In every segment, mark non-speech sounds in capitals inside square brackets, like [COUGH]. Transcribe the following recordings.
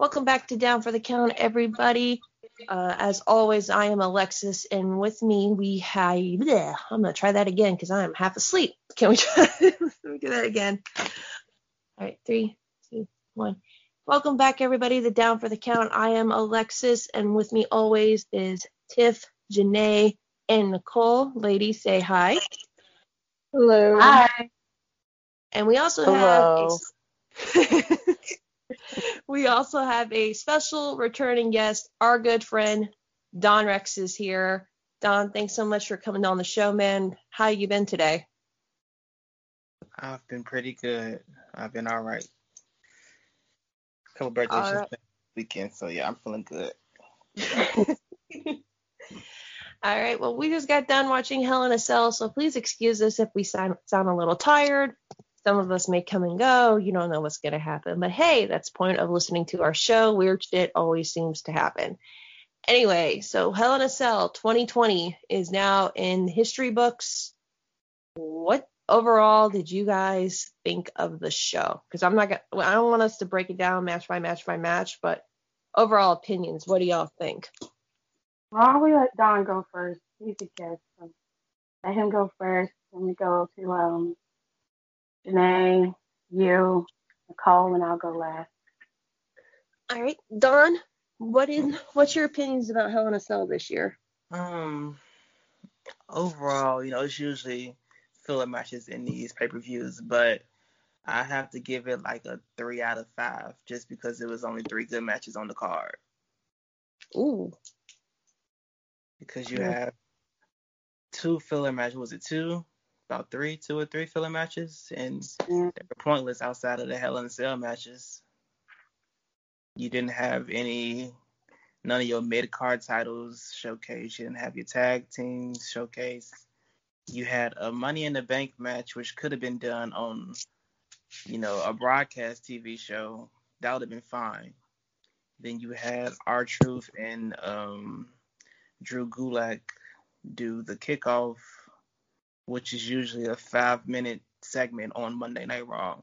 Welcome back to Down for the Count, everybody. Uh, as always, I am Alexis, and with me we have. Bleh, I'm gonna try that again because I am half asleep. Can we try? [LAUGHS] Let me do that again. All right, three, two, one. Welcome back, everybody. The Down for the Count. I am Alexis, and with me always is Tiff, Janae, and Nicole. Ladies, say hi. Hello. Hi. And we also Hello. have a, [LAUGHS] we also have a special returning guest. Our good friend Don Rex is here. Don, thanks so much for coming on the show, man. How you been today? I've been pretty good. I've been all right. couple birthdays right. weekend, so yeah, I'm feeling good. [LAUGHS] All right. Well, we just got done watching Hell in a Cell, so please excuse us if we sound, sound a little tired. Some of us may come and go. You don't know what's going to happen. But hey, that's point of listening to our show. Weird shit always seems to happen. Anyway, so Hell in a Cell 2020 is now in history books. What overall did you guys think of the show? Because I'm not gonna, I don't want us to break it down match by match by match, but overall opinions. What do y'all think? Why don't we let Don go first? He's a guest. So let him go first. Then we go to um Janae, you, Nicole, and I'll go last. All right, Don, what is what's your opinions about Hell in a Cell this year? Um, overall, you know, it's usually filler matches in these pay-per-views, but I have to give it like a three out of five, just because there was only three good matches on the card. Ooh, Because you have two filler matches. Was it two? About three, two or three filler matches, and they were pointless outside of the Hell in a Cell matches. You didn't have any, none of your mid card titles showcased. You didn't have your tag teams showcased. You had a Money in the Bank match, which could have been done on, you know, a broadcast TV show. That would have been fine. Then you had R Truth and um, Drew Gulak do the kickoff, which is usually a five minute segment on Monday Night Raw.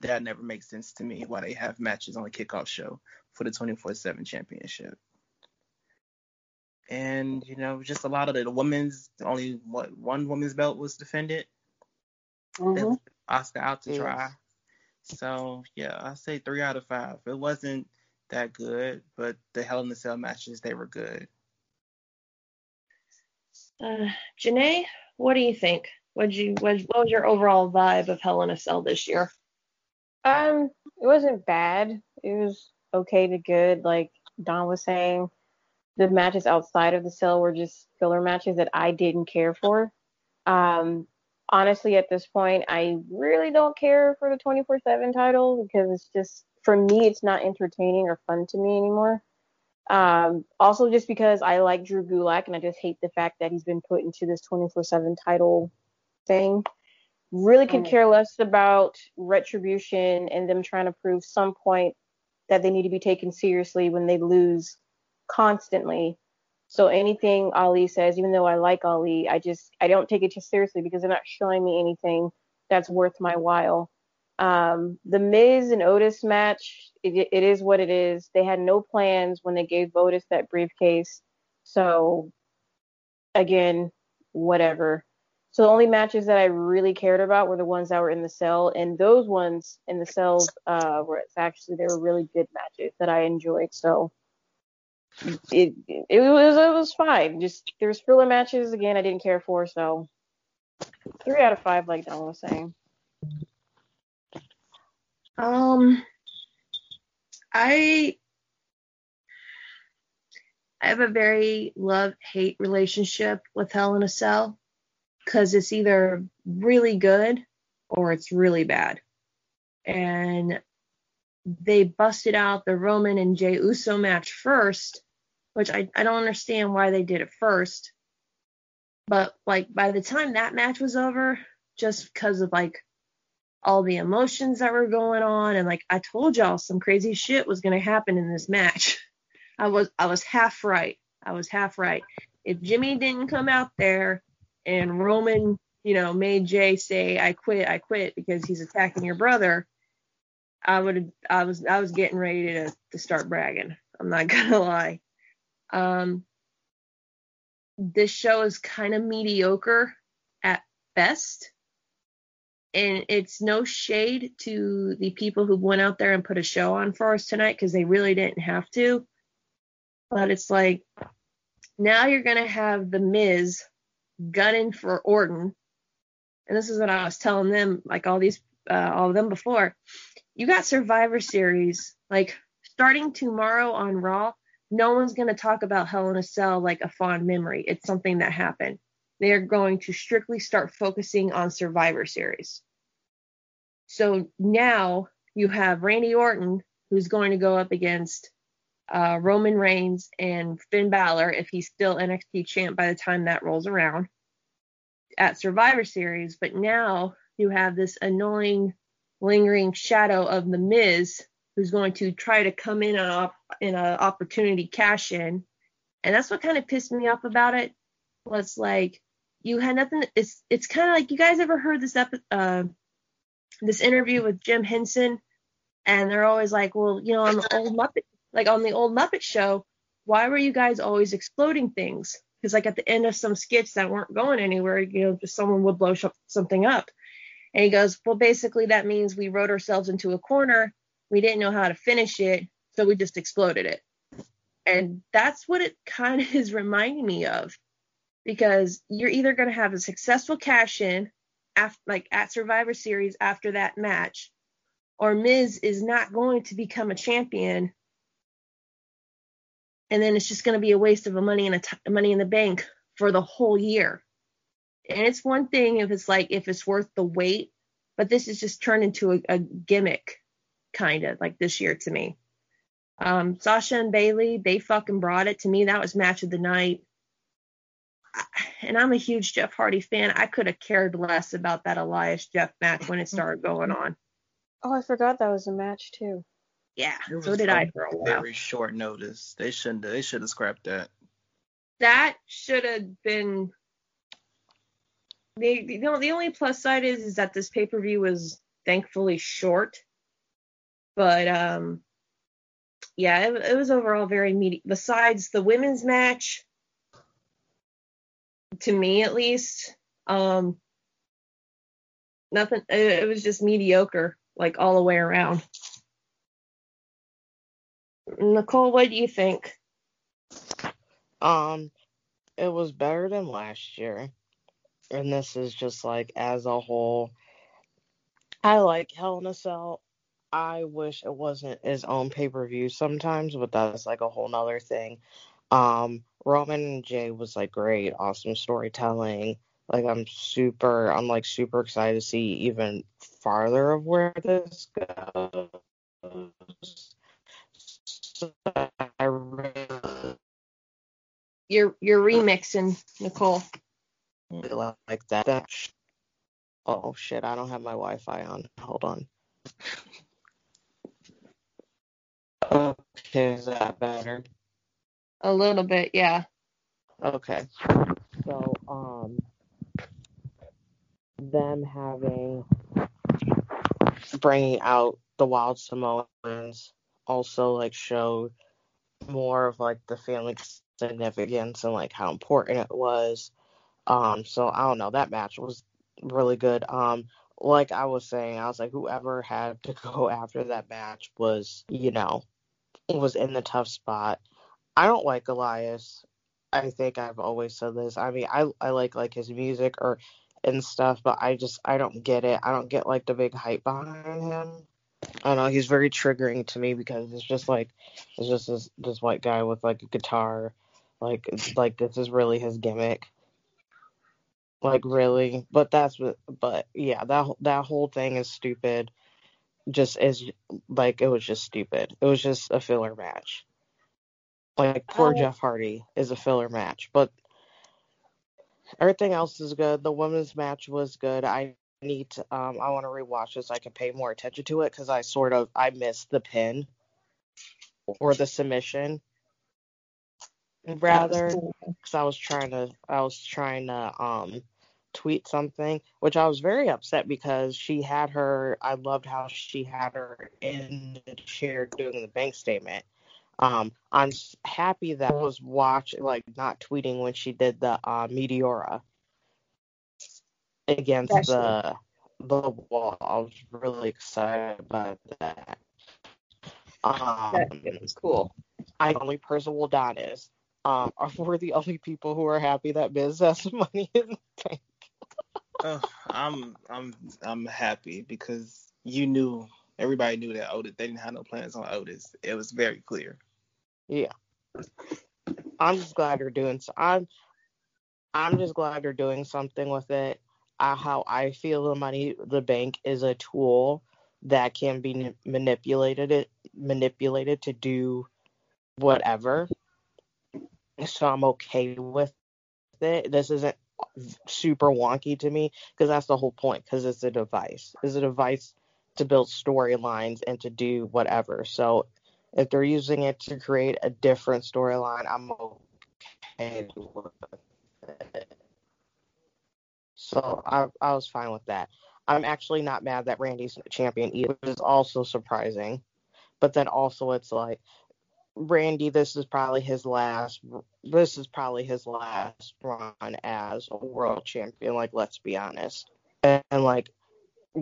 That never makes sense to me why they have matches on the kickoff show for the 24 7 championship. And, you know, just a lot of the, women's, only what, one women's belt was defended. They hmm Asuka out to Yes. try. So, yeah, I say three out of five. It wasn't that good, but the Hell in the Cell matches, they were good. uh, Janae, what do you think? What you what, what was your overall vibe of Hell in a Cell this year? Um, it wasn't bad. It was okay to good. Like Don was saying, the matches outside of the cell were just filler matches that I didn't care for. Um, honestly, at this point, I really don't care for the 24/7 title because it's just for me, it's not entertaining or fun to me anymore. Um, also, just because I like Drew Gulak and I just hate the fact that he's been put into this 24/7 title thing really could Mm. care less about retribution and them trying to prove some point that they need to be taken seriously when they lose constantly. So anything Ali says, even though I like Ali, I just I don't take it too seriously because they're not showing me anything that's worth my while. Um, the Miz and Otis match, it, it is what it is. They had no plans when they gave Otis that briefcase. So again, whatever. So the only matches that I really cared about were the ones that were in the cell, and those ones in the cells uh, were actually they were really good matches that I enjoyed. So it it was it was fine. Just there's filler matches again I didn't care for, so three out of five, like Don was saying. Um, I I have a very love hate relationship with Hell in a Cell because it's either really good or it's really bad. And they busted out the Roman and Jey Uso match first, which I, I don't understand why they did it first. But like by the time that match was over, just because of like all the emotions that were going on and like I told y'all some crazy shit was gonna happen in this match. [LAUGHS] I was I was half right. I was half right. If Jimmy didn't come out there and Roman, you know, made Jey say I quit, I quit because he's attacking your brother, I would I was I was getting ready to to start bragging. I'm not [LAUGHS] gonna lie. Um, this show is kind of mediocre at best. And it's no shade to the people who went out there and put a show on for us tonight because they really didn't have to. But it's like now you're to have The Miz gunning for Orton. And this is what I was telling them, like all these, uh, all of them before. You got Survivor Series, like starting tomorrow on Raw no one's to talk about Hell in a Cell like a fond memory. It's something that happened. They are going to strictly start focusing on Survivor Series. So now you have Randy Orton, who's going to go up against uh, Roman Reigns and Finn Balor if he's still NXT champ by the time that rolls around at Survivor Series. But now you have this annoying, lingering shadow of The Miz who's going to try to come in an in an opportunity cash in, and that's what kind of pissed me off about it. Was like you had nothing. It's it's kind of like you guys ever heard this epi- uh, this interview with Jim Henson, and they're always like, well, you know, on the old Muppet, like on the old Muppet show, why were you guys always exploding things? Because like at the end of some skits that weren't going anywhere, you know, just someone would blow something up. And he goes, well, basically that means we wrote ourselves into a corner we didn't know how to finish it, so we just exploded it. And that's what it [LAUGHS] kind of is reminding me of because you're either going to have a successful cash in after, like at Survivor Series after that match, or Miz is not going to become a champion, and then it's just going to be a waste of a money in a t- money in the bank for the whole year. And it's one thing if it's like if it's worth the wait, but this is just turned into a, a gimmick kind of like this year to me. Um, Sasha and Bayley, they fucking brought it to me. That was match of the night. And I'm a huge Jeff Hardy fan. I could have cared less about that Elias Jeff match when it started going on. Oh, I forgot that was a match too. Yeah, so did I for a while. Very short notice. They shouldn't. They should have scrapped that. That should have been. The, the the only plus side is is that this pay per view was thankfully short but um, yeah, it, it was overall very meaty. Besides the women's match, to me at least, um, nothing. It, was just mediocre, like all the way around. Nicole, what do you think? Um, it was better than last year, and this is just like as a whole. I like Hell in a Cell. I wish it wasn't his own pay per view sometimes, but that's like a whole nother thing. Um, Roman and Jey was like great, awesome storytelling. Like I'm super, I'm like super excited to see even farther of where this goes. So really you're you're remixing, Nicole. Like that. that oh shit, I don't have my Wi-Fi on. Hold on. Okay, is that better? A little bit, yeah. Okay. So, um, them having bringing out the wild Samoans also like showed more of like the family significance and like how important it was. Um, so I don't know. That match was really good. Um, like I was saying, I was like, whoever had to [LAUGHS] go after that match was, you know, was in the tough spot. I don't like Elias. I think I've always said this. I mean, I I like like his music or and stuff, but I just I don't get it. I don't get like the big hype behind him. I don't know. He's very triggering to me because it's just like it's just this this white guy with like a guitar. Like like this is really his gimmick. Like really, but that's what. But yeah, that that whole thing is stupid just is like it was just stupid. It was just a filler match. Like poor oh. Jeff Hardy is a filler match, but everything else is good. The women's match was good. I need to um I want to rewatch this. So I can pay more attention to it because I sort of I missed the pin or the submission rather because I was trying to I was trying to um tweet something, which I was very upset because she had her. I loved how she had her in the chair doing the bank statement. Um, I'm happy that I was watching, like not tweeting when she did the uh, Meteora against the the wall. I was really excited about that. Um, that was cool. I only person will dot is. Um, [LAUGHS] we're the only people who are happy that Miz has [LAUGHS] money in the tank. oh, I'm I'm I'm happy because you knew everybody knew that Otis they didn't have no plans on Otis. It was very clear. Yeah. I'm just glad they're doing so. I'm I'm just glad they're doing something with it. Uh, how I feel the money the bank is a tool that can be manipulated it manipulated to do whatever. So I'm okay with it. This isn't super wonky to me because that's the whole point because it's a device. It's a device to build storylines and to do whatever. So if they're using it to create a different storyline, I'm okay with it. So I, I was fine with that. I'm actually not mad that Randy's champion either, which is also surprising. But then also it's like Randy, this is probably his last. This is probably his last run as a world champion. Like, let's be honest. And, and like,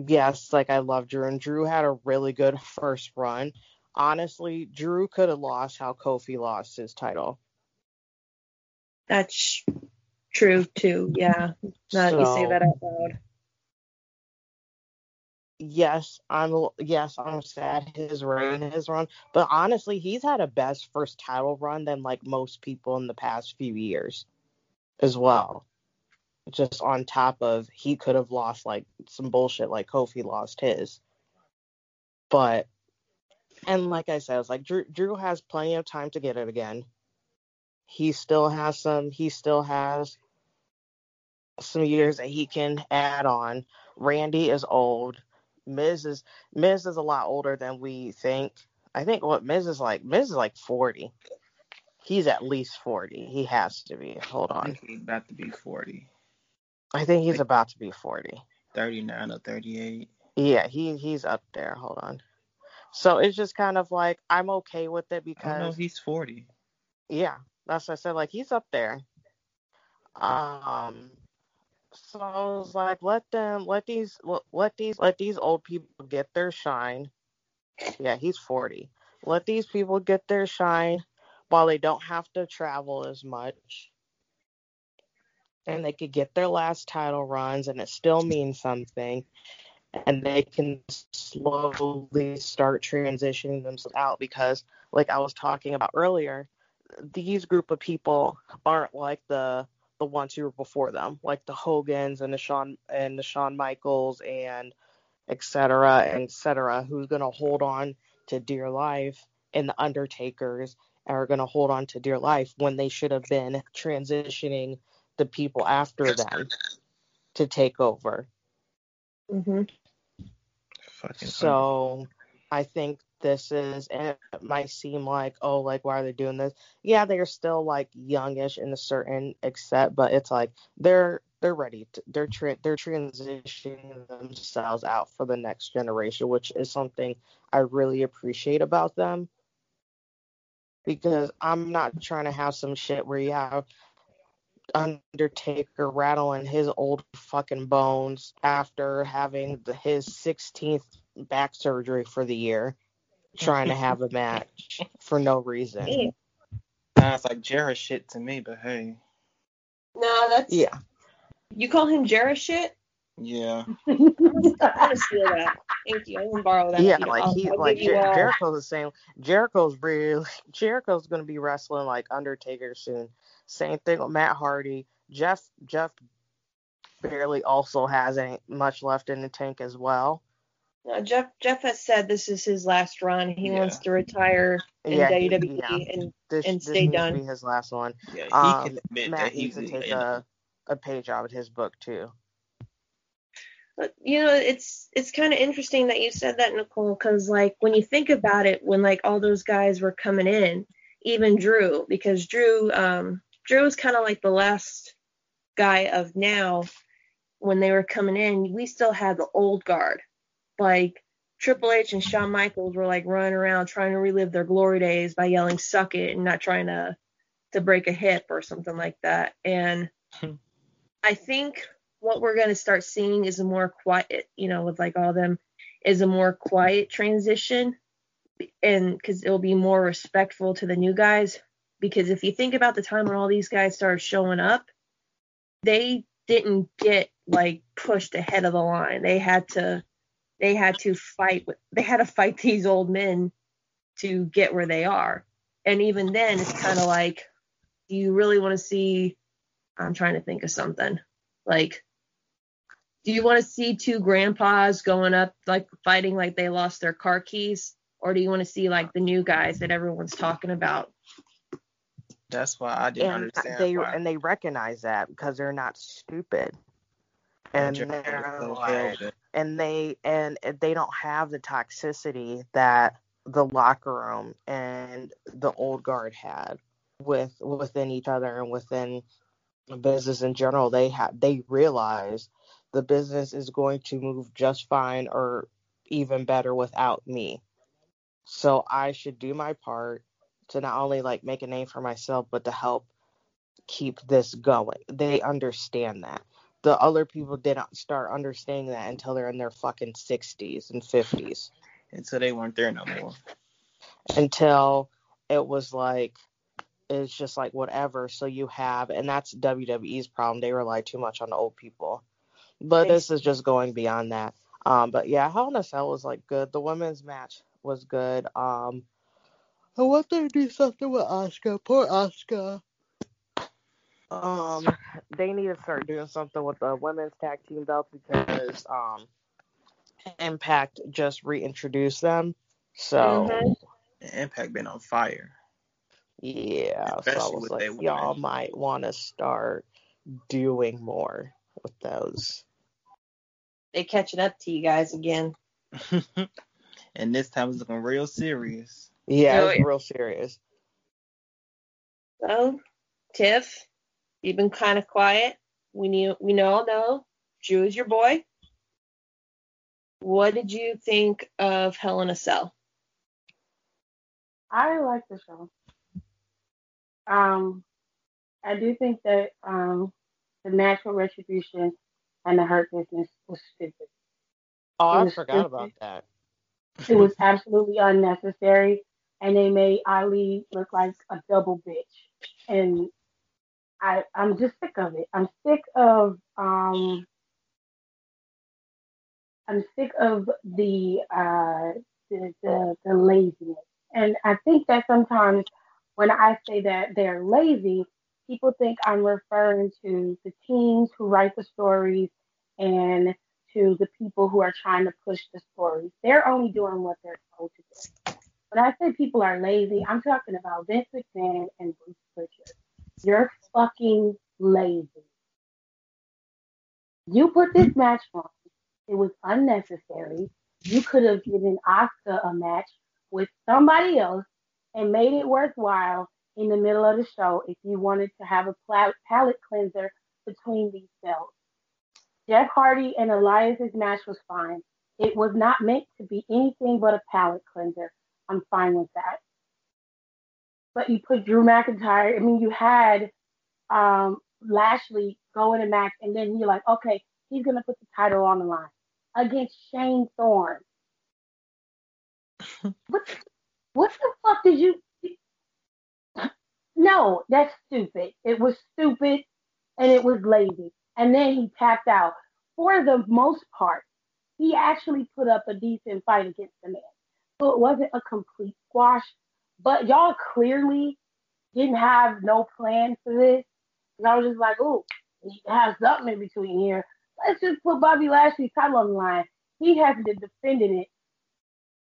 yes, like I love Drew, and Drew had a really good first run. Honestly, Drew could have lost how Kofi lost his title. That's true too. Yeah, now so, you say that out loud yes, I'm yes, I'm sad his reign is run, but honestly, he's had a best first title run than like most people in the past few years as well. Just on top of he could have lost like some bullshit like Kofi lost his. But and like I said, it's like Drew Drew has plenty of time to get it again. He still has some he still has some years that he can add on. Randy is old. Miz is Miz is a lot older than we think. I think what Miz is like Miz is like 40. He's at least 40. He has to be. Hold on. he's about to be 40. I think he's about to be 40. 39 or 38. Yeah, he he's up there. Hold on. So it's just kind of like I'm okay with it because know he's 40. Yeah, that's what I said. Like he's up there. Um, so I was like, let them, let these, let these, let these old people get their shine. Yeah, he's 40. Let these people get their shine while they don't have to travel as much. And they could get their last title runs and it still means something. And they can slowly start transitioning themselves out because, like I was talking about earlier, these group of people aren't like the the ones who were before them, like the Hogans and the Shawn and the Shawn Michaels and et cetera, et cetera, who's gonna hold on to dear life and the Undertakers are gonna hold on to dear life when they should have been transitioning the people after them to take over. Mm-hmm. So I think this is and it might seem like oh like why are they doing this? Yeah they're still like youngish in a certain extent but it's like they're they're ready to, they're tra- they're transitioning themselves out for the next generation which is something i really appreciate about them. Because i'm not trying to have some shit where you have undertaker rattling his old fucking bones after having the, his 16th back surgery for the year trying to have a match [LAUGHS] for no reason. Nah, like Jarrett shit to me, but hey. No, that's yeah. You call him Jarrett shit? Yeah. I'm gonna steal that. Thank you. I can borrow that. Yeah, like he I'll like Jer- Jericho's the same. Jericho's really [LAUGHS] Jericho's gonna be wrestling like Undertaker soon. Same thing with Matt Hardy. Jeff Jeff barely also has any much left in the tank as well. No, Jeff Jeff has said this is his last run. He yeah. wants to retire in yeah, WWE yeah. and this, and stay this done. be his last one. Yeah, he um, can admit Matt that needs to take a, a page out of his book too. But, you know, it's it's kind of interesting that you said that, Nicole, because like when you think about it, when like all those guys were coming in, even Drew, because Drew um Drew is kind of like the last guy of now when they were coming in, we still had the old guard. Like Triple H and Shawn Michaels were like running around trying to relive their glory days by yelling "suck it" and not trying to to break a hip or something like that. And I think what we're going to start seeing is a more quiet, you know, with like all them, is a more quiet transition, and because it'll be more respectful to the new guys. Because if you think about the time when all these guys started showing up, they didn't get like pushed ahead of the line. They had to they had to fight with they had to fight [LAUGHS] these old men to get where they are. And even then it's kind of like do you really want to see I'm trying to think of something. Like do you want to see two grandpas going up like fighting like they lost their car keys or do you want to see like the new guys that everyone's talking about? That's why I didn't and understand. they why. and they recognize that because they're not stupid and they're like and they and they don't have the toxicity that the locker room and the old guard had with within each other and within business in general they have they realize the business is going to move just fine or even better without me. So i should do my part to not only like make a name for myself but to help keep this going. They understand that. The other people didn't start understanding that until they're in their fucking 60s and 50s until they weren't there no more. until it was like it's just like whatever. So you have and that's WWE's problem. They rely too much on the old people but this is just going beyond that. Um but yeah Hell in a Cell was like good. The women's match was good. Um I want them to do something with Asuka poor Asuka um they need to start doing something with the women's tag team belt because um Impact just reintroduced them. So Mhm. Impact been on fire. Yeah, so I was like, y'all might want to start doing more with those. They catching up to you guys again. [LAUGHS] and this time it's looking real serious. Yeah, it's real serious. So, Tiff, you've been kind of quiet. We knew we all know Drew is your boy. What did you think of Hell in a Cell? I like the show. Um, I do think that um, the natural retribution and the hurt business was stupid. Oh, I forgot stupid. about that. It was absolutely unnecessary, and they made Ali look like a double bitch. And I, I'm just sick of it. I'm sick of um, I'm sick of the uh, the, the the laziness. And I think that sometimes when I say that they're lazy, people think I'm referring to the teams who write the stories and to the people who are trying to push the stories. They're only doing what they're told to do. When I say people are lazy, I'm talking about Vince McMahon and Bruce Pritchard. You're fucking lazy. You put this match on. It was unnecessary. You could have given Asuka a match with somebody else and made it worthwhile in the middle of the show if you wanted to have a palate cleanser between these belts. Jeff Hardy and Elias's match was fine. It was not meant to be anything but a palate cleanser. I'm fine with that. But you put Drew McIntyre, I mean, you had um, Lashley go in a match, and then you're like, okay, he's going to put the title on the line against Shane Thorne. [LAUGHS] what, what the fuck did you. No, that's stupid. It was stupid and it was lazy. And then he tapped out. For the most part, he actually put up a decent fight against the man. So it wasn't a complete squash. But y'all clearly didn't have no plan for this. And I was just like, oh, we have something in between here. Let's just put Bobby Lashley's title on the line. He hasn't defended it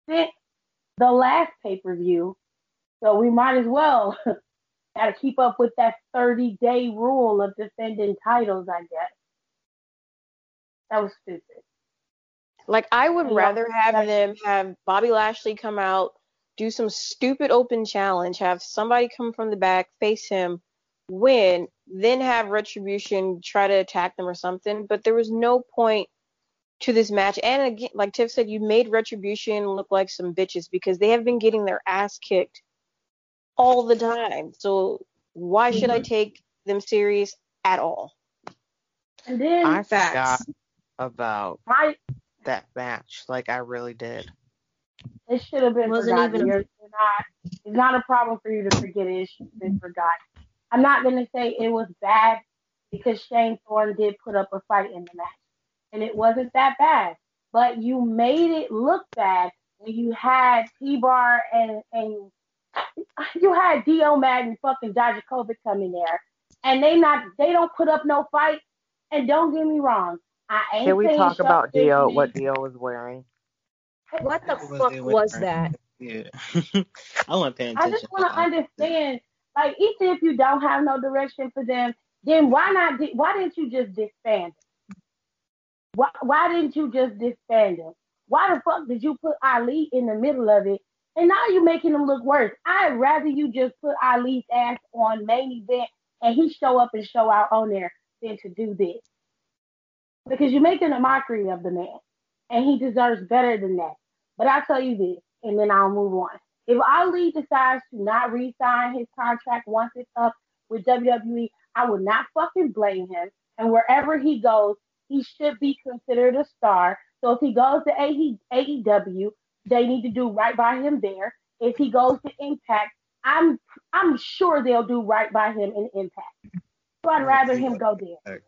since the last pay per view. So we might as well [LAUGHS] got to keep up with that 30 day rule of defending titles, I guess. That was stupid. Like I would Yeah. rather have them have Bobby Lashley come out, do some stupid open challenge, have somebody come from the back, face him, win, then have Retribution try to attack them or something. But there was no point to this match. And again, like Tiff said, you made Retribution look like some bitches because they have been getting their ass kicked all the time. So why should I mm-hmm. take them serious at all? And then I Facts. forgot about my that match. Like I really did. it should have been Wasn't forgotten. even a- You're, you're not. It's not a problem for you to forget it. It should have been forgotten. I'm not gonna say it was bad because Shane Thorne did put up a fight in the match, and it wasn't that bad. But you made it look bad when you had T-Bar and and you had Dio Maddin and fucking Dijakovic come in there, and they not they don't put up no fight. And don't get me wrong, I ain't Can we talk about Dio? Benjamin- What Dio was wearing? What the was fuck was that? Yeah. [LAUGHS] I wasn't paying I attention. just want to understand, like, even if you don't have no direction for them, then why not? di- Why didn't you just disband them? Why, why didn't you just disband them? Why the fuck did you put Ali in the middle of it? And now you're making him look worse. I'd rather you just put Ali's ass on main event and he show up and show out on there than to do this. Because you're making a mockery of the man. And he deserves better than that. But I'll tell you this, and then I'll move on. If Ali decides to not re-sign his contract once it's up with WWE, I would not fucking blame him. And wherever he goes, he should be considered a star. So if he goes to AEW, they need to do right by him there. If he goes to Impact, I'm I'm sure they'll do right by him in Impact. So I'd rather him go there.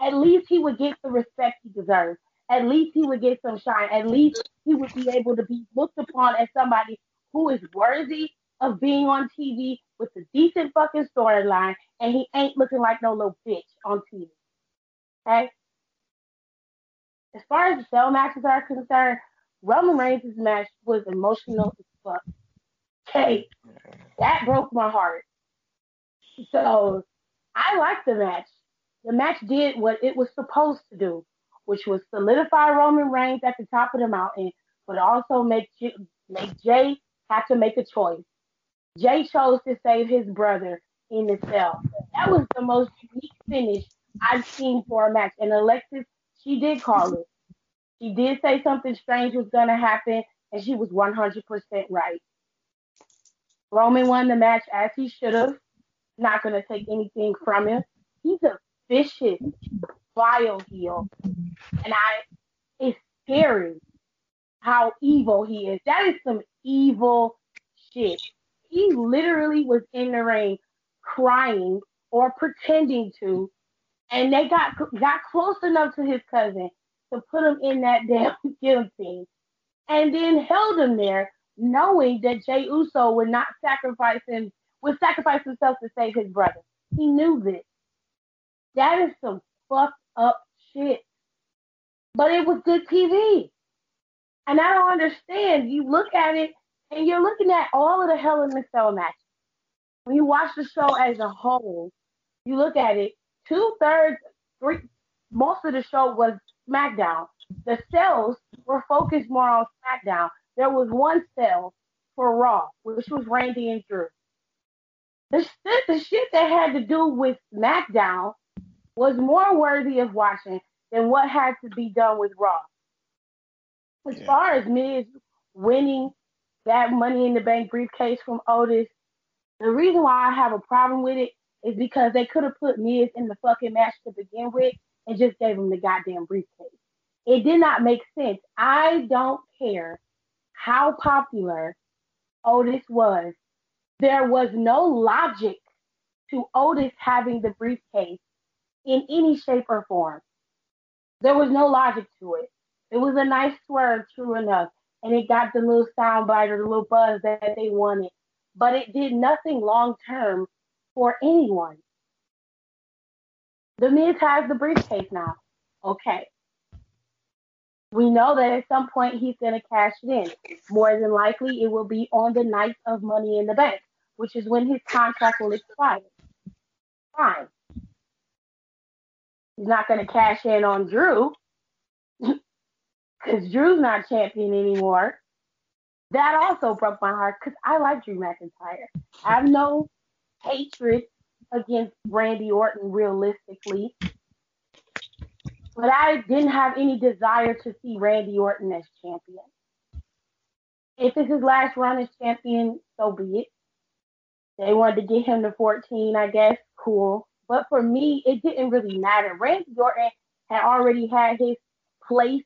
At least he would get the respect he deserves. At least he would get some shine. At least he would be able to be looked upon as somebody who is worthy of being on TV with a decent fucking storyline, and he ain't looking like no little bitch on TV. Okay? As far as the cell matches are concerned, Roman Reigns' match was emotional as fuck. Okay, that broke my heart. So I liked the match. The match did what it was supposed to do, which was solidify Roman Reigns at the top of the mountain, but also make make Jey have to make a choice. Jey chose to save his brother in the cell. That was the most unique finish I've seen for a match. And Alexis, she did call it. She did say something strange was gonna happen, and she was 100% right. Roman won the match as he should have. Not gonna take anything from him. He's a vicious, vile heel, and I. It's scary how evil he is. That is some evil shit. He literally was in the ring crying or pretending to, and they got got close enough to his cousin to put him in that [LAUGHS] damn guillotine, and then held him there, knowing that Jey Uso would not sacrifice him, would sacrifice himself to save his brother. He knew this. That is some fucked up shit. But it was good TV. And I don't understand. You look at it and you're looking at all of the Hell in the Cell matches. When you watch the show as a whole, you look at it, two thirds, three, most of the show was SmackDown. The cells were focused more on SmackDown. There was one cell for Raw, which was Randy and Drew. The shit, the shit that had to do with SmackDown was more worthy of watching than what had to be done with Raw. As Yeah. far as Miz winning that Money in the Bank briefcase from Otis, the reason why I have a problem with it is because they could have put Miz in the fucking match to begin with and just gave him the goddamn briefcase. It did not make sense. I don't care how popular Otis was. There was no logic to Otis having the briefcase in any shape or form. There was no logic to it. It was a nice swerve, true enough, and it got the little soundbite or the little buzz that they wanted, but it did nothing long term for anyone. The Miz has the briefcase now. Okay. We know that at some point he's going to cash it in. More than likely, it will be on the night of Money in the Bank, which is when his contract will expire. Fine. He's not going to cash in on Drew [LAUGHS] because Drew's not champion anymore. That also broke my heart because I like Drew McIntyre. I have no hatred against Randy Orton realistically. But I didn't have any desire to see Randy Orton as champion. If it's his last run as champion, so be it. They wanted to get him to 14, I guess. Cool. But for me, it didn't really matter. Randy Orton had already had his place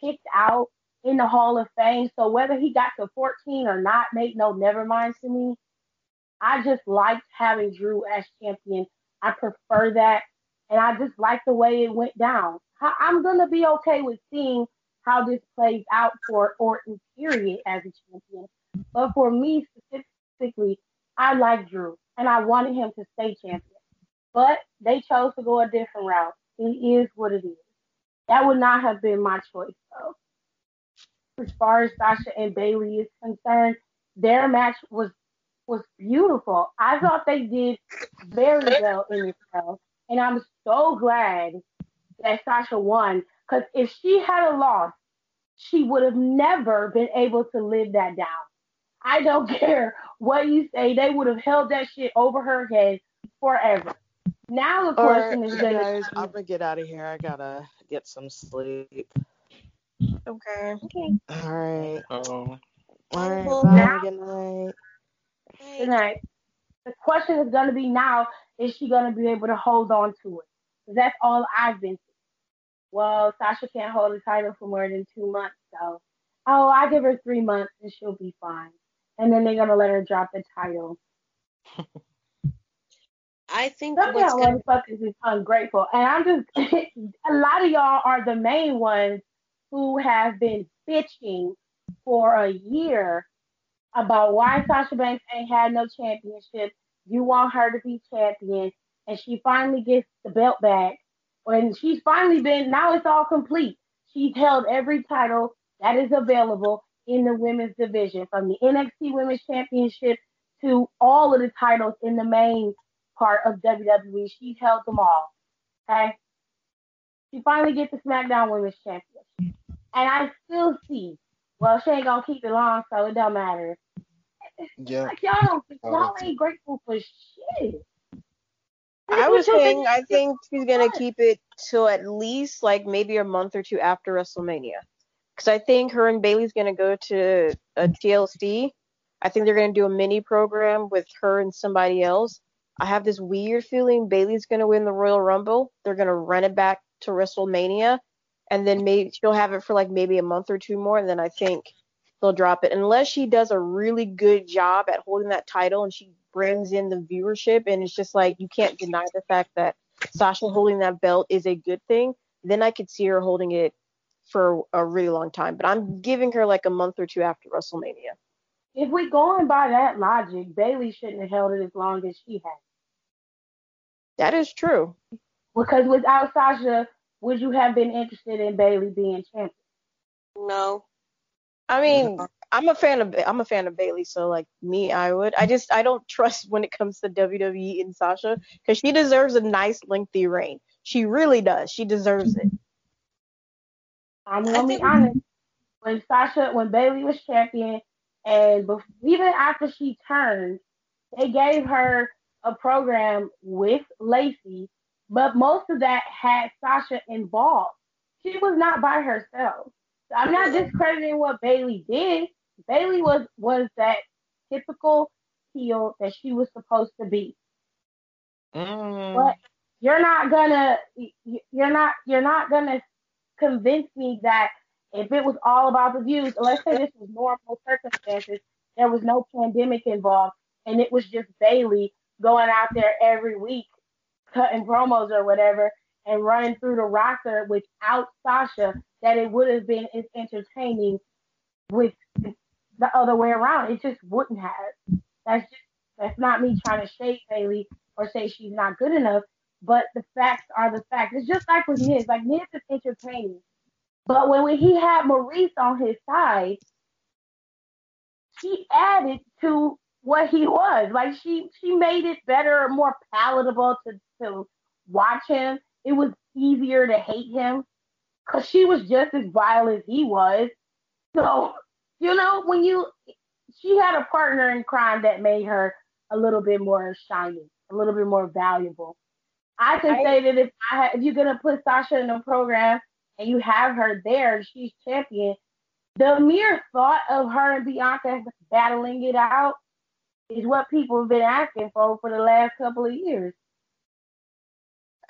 picked out in the Hall of Fame. So whether he got to 14 or not made no never mind to me. I just liked having Drew as champion. I prefer that. And I just like the way it went down. I'm going to be okay with seeing how this plays out for Orton, period, as a champion. But for me specifically, I like Drew and I wanted him to stay champion. But they chose to go a different route. It is what it is. That would not have been my choice, though. As far as Sasha and Bayley is concerned, their match was was beautiful. I thought they did very well in this show, and I'm so glad that Sasha won. Because if she had a loss, she would have never been able to live that down. I don't [LAUGHS] care what you say; they would have held that shit over her head forever. Now the question right, is gonna. Guys, I'm gonna get out of here. I gotta get some sleep. Okay. Okay. All right. Oh. All right. Well, Bye. now- Good night. Good night. The question is going to be now: Is she going to be able to hold on to it? 'Cause that's all I've been. Through. Well, Sasha can't hold the title for more than two months, so oh, I give her three months and she'll be fine. And then they're gonna let her drop the title. [LAUGHS] I think Some what's y'all gonna motherfuckers is ungrateful, and I'm just [LAUGHS] a lot of y'all are the main ones who have been bitching for a year about why Sasha Banks ain't had no championship. You want her to be champion, and she finally gets the belt back. When she's finally been, now it's all complete. She's held every title that is available in the women's division, from the NXT Women's Championship to all of the titles in the main part of WWE. She's held them all. Okay. She finally gets the SmackDown Women's Championship. And I still see, well, she ain't gonna keep it long, so it don't matter. Yeah. Like y'all don't y'all ain't grateful for shit. I was What saying I think she's gonna keep it till at least like maybe a month or two after WrestleMania, because I think her and Bayley's gonna go to a TLC. I think they're gonna do a mini program with her and somebody else. I have this weird feeling Bayley's gonna win the Royal Rumble. They're gonna run it back to WrestleMania, and then maybe she'll have it for like maybe a month or two more, and then I think they'll drop it unless she does a really good job at holding that title and she brings in the viewership and it's just like you can't deny the fact that Sasha holding that belt is a good thing then I could see her holding it for a really long time but I'm giving her like a month or two after WrestleMania If we're going by that logic, Bayley shouldn't have held it as long as she had. that is true Because without Sasha, would you have been interested in Bayley being champion? no. I mean I'm a fan of I'm a fan of Bayley so like me I would I just I don't trust [LAUGHS] when it comes to WWE and Sasha because she deserves a nice lengthy reign she really does she deserves it I'm gonna be honest. When Sasha, when Bayley was champion, and bef- even after she turned, they gave her a program with Lacey, but most of that had Sasha involved. She was not by herself. I'm not discrediting what Bayley did. Bayley was was that typical heel that she was supposed to be. Mm. But you're not gonna you're not you're not gonna convince me that if it was all about the views, let's say this was normal circumstances, there was no pandemic involved, and it was just Bayley going out there every week cutting promos or whatever and running through the roster without Sasha, that it would have been as entertaining with the other way around. It just wouldn't have. That's just that's not me trying to shade Bayley or say she's not good enough, but the facts are the facts. It's just like with Miz. Like Miz is entertaining, but when, when he had Maryse on his side, she added to what he was. Like she she made it better, more palatable to to watch him. It was easier to hate him because she was just as vile as he was. So you know when you she had a partner in crime that made her a little bit more shiny, a little bit more valuable. I can I- say that if I ha- if you're gonna put Sasha in a program and you have her there, she's champion. The mere thought of her and Bianca battling it out is what people have been asking for for the last couple of years.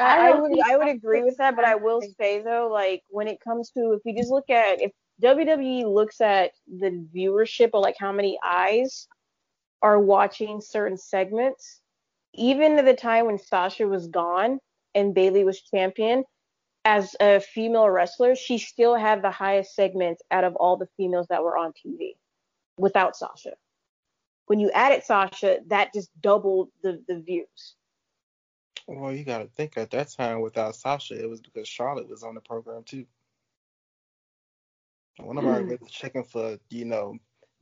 I I, would I would agree with that, but I will say though, like when it comes to if you just look at if WWE looks at the viewership or like how many eyes are watching certain segments, even at the time when Sasha was gone and Bayley was champion, as a female wrestler, she still had the highest segments out of all the females that were on TV without Sasha. When you added Sasha, that just doubled the, the views. Well, you got to think at that time without Sasha, it was because Charlotte was on the program too. One of our mm. really checking for, you know,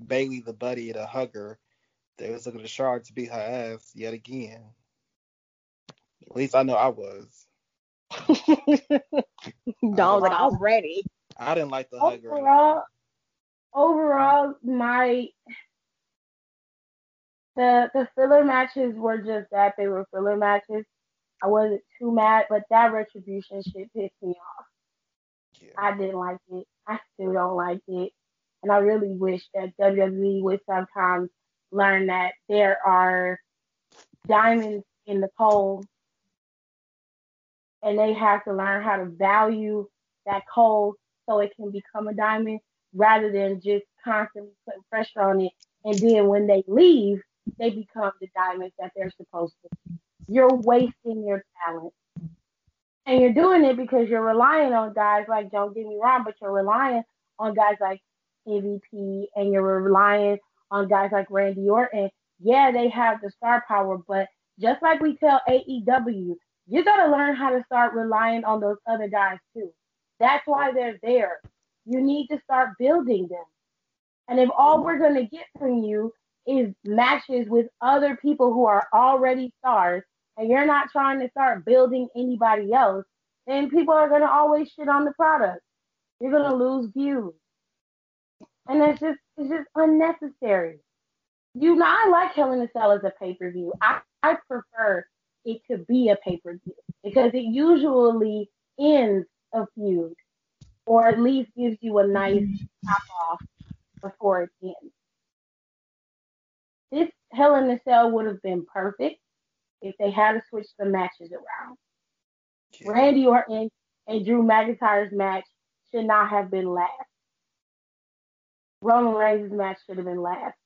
Bayley the buddy to hug her. They was looking to Charlotte to beat her ass yet again. At least I know I was. [LAUGHS] I was like, I'm ready. I didn't like the hug her. overall, overall, my the the filler matches were just that they were filler matches. I wasn't too mad, but that retribution shit pissed me off. Yeah. I didn't like it. I still don't like it, and I really wish that WWE would sometimes learn that there are diamonds in the coal, and they have to learn how to value that coal so it can become a diamond rather than just constantly putting pressure on it. And then when they leave, they become the diamonds that they're supposed to. be. You're wasting your talent. And you're doing it because you're relying on guys like, don't get me wrong, but you're relying on guys like MVP and you're relying on guys like Randy Orton. Yeah, they have the star power, but just like we tell AEW, you got to learn how to start relying on those other guys too. That's why they're there. You need to start building them. And if all we're going to get from you is matches with other people who are already stars, and you're not trying to start building anybody else, then people are going to always shit on the product. You're going to lose views. And that's just, it's just unnecessary. You know, I like Hell in a Cell as a pay per view. I, I prefer it to be a pay per view because it usually ends a feud or at least gives you a nice top off before it ends. This Hell in a Cell would have been perfect if they had to switch the matches around. Yeah. Randy Orton and Drew McIntyre's match should not have been last. Roman Reigns' match should have been last.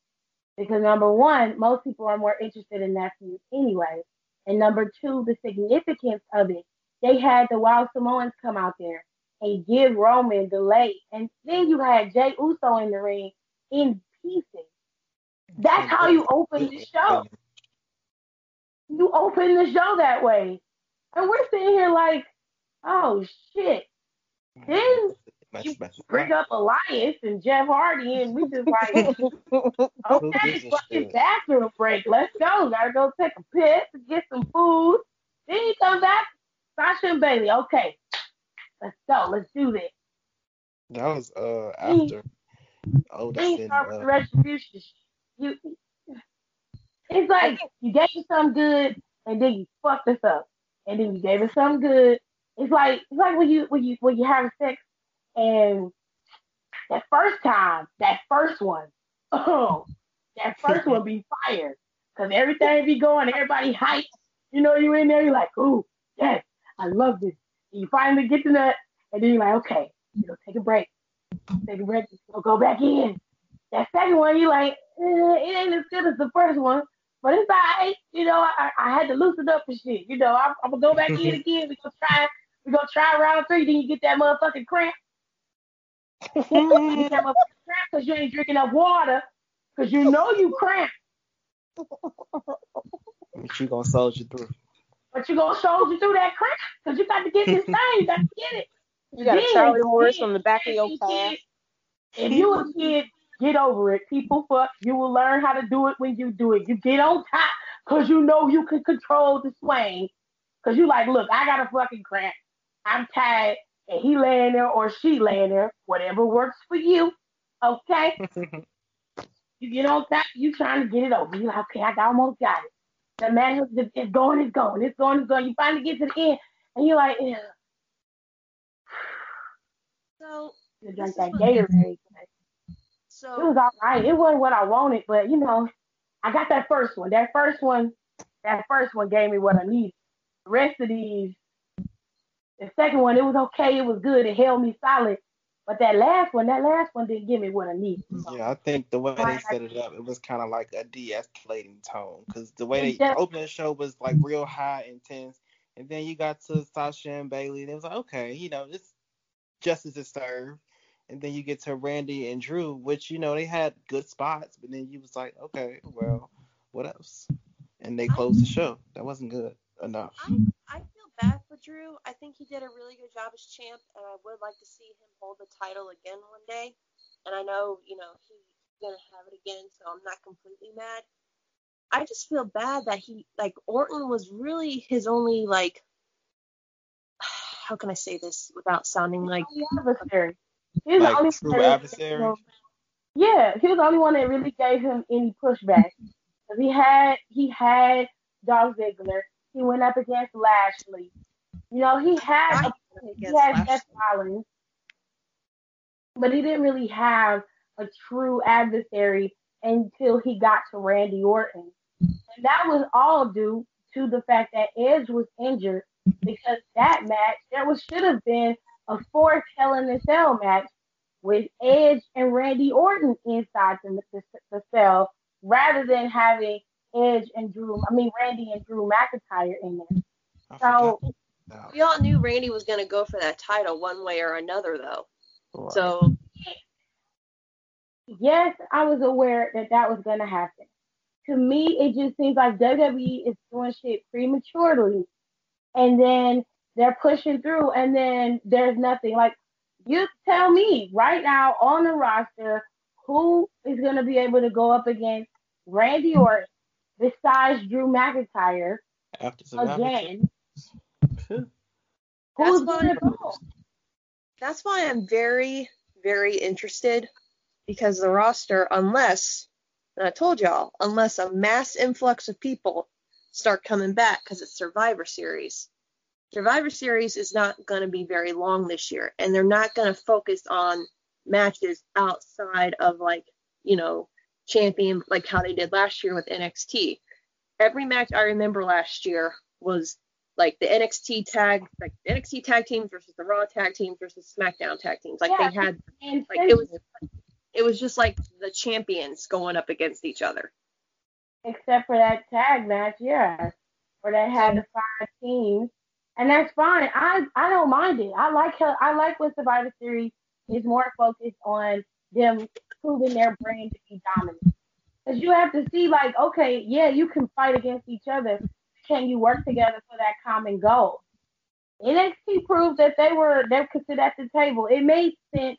Because number one, most people are more interested in that feud anyway. And number two, the significance of it. They had the Wild Samoans come out there and give Roman the late. And then you had Jey Uso in the ring in pieces. That's how you open the show. You open the show that way. And we're sitting here like, oh shit. Then you bring up Elias and Jeff Hardy and we just like, [LAUGHS] okay, fucking bathroom break. Let's go. Gotta go take a piss and get some food. Then you come back, Sasha and Bayley. Okay, let's go. Let's do this. That was uh after Then Otis you and start with the uh, retribution. You, it's like you gave us something good and then you fucked us up, and then you gave us something good. It's like it's like when you when you when you have sex and that first time, that first one, [LAUGHS] oh, that first one be fire. Cause everything be going, everybody hype. You know, you in there, you're like, ooh, yes, I love this. And you finally get to that, and then you're like, okay, you know, take a break. Take a break, go back in. That second one, you're like, eh, it ain't as good as the first one, but it's all right. You know, I, I had to loosen up and shit. You know, I'm, I'm gonna go back in [LAUGHS] again. We gonna try, we gonna try round three. Then you get that motherfucking cramp. you get that [LAUGHS] motherfucking cramp because you ain't drinking enough water. Because you know you cramp, but you gonna soldier through. but you gonna soldier through that cramp because you got to get this [LAUGHS] thing. You got to get it. You got a Then- Charlie horse on the back of your if car. If you a kid, get over it. People fuck. You will learn how to do it when you do it. You get on top because you know you can control the swing. Because you like, look, I got a fucking cramp. I'm tired. And he laying there or she laying there. Whatever works for you. Okay? [LAUGHS] you get on top, you trying to get it over. You like, okay, I almost got it. the man is it's going, it's going, it's going, it's going. You finally get to the end, and you're like, yeah. So You drank that that is what- Gatorade. So It was all right. It wasn't what I wanted, but you know, I got that first one. That first one, that first one gave me what I needed. The rest of these, the second one, it was okay. It was good. It held me solid. But that last one, that last one didn't give me what I needed. So, Yeah, I think the way they Right. set it up, it was kind of like a de-escalating tone, because the way they opened the show was like real high intense, and then you got to Sasha and Bayley, and it was like, okay, you know, this justice is served, and then you get to Randy and Drew, which you know they had good spots, but then you was like, okay, well, what else? And they closed the show. That wasn't good enough. I I feel bad for Drew. I think he did a really good job as champ, and I would like to see him hold the title again one day. And I know, you know, he's gonna have it again, so I'm not completely mad. I just feel bad that he like Orton was really his only like [SIGHS] how can I say this without sounding like the adversary. He was the only true one that- adversary. Yeah, he was the only one that really gave him any pushback. [LAUGHS] 'Cause he had he had Dolph Ziggler. He went up against Lashley. You know, he had a, he had Lashley. Seth Rollins, but he didn't really have a true adversary until he got to Randy Orton. And that was all due to the fact that Edge was injured because that match there was should have been a fourth Hell in a Cell match with Edge and Randy Orton inside the, the, the cell rather than having Edge and Drew, I mean Randy and Drew McIntyre in there. I So forgot we all knew Randy was gonna go for that title one way or another though. that. So yes, I was aware that that was going to happen. To me, it just seems like WWE is doing shit prematurely, and then they're pushing through, and then there's nothing. Like you tell me right now on the roster who is going to be able to go up against Randy Orton besides Drew McIntyre after Survivor again. Series. Who's That's going to go? that's why I'm very, very interested because the roster, unless, and I told y'all, unless a mass influx of people start coming back because it's Survivor Series. Survivor Series is not going to be very long this year, and they're not going to focus on matches outside of like, you know, champion, like how they did last year with NXT. Every match I remember last year was like the NXT tag, like the NXT tag teams versus the Raw tag teams versus SmackDown tag teams. Like Yeah. they had, like it was, it was just like the champions going up against each other. except for that tag match, yeah, where they had the five teams, and that's fine. I I don't mind it. I like how I like when Survivor Series is more focused on them proving their brand to be dominant. Because you have to see, like, okay, yeah, you can fight against each other. Can you work together for that common goal? NXT proved that they were they could sit at the table. It made sense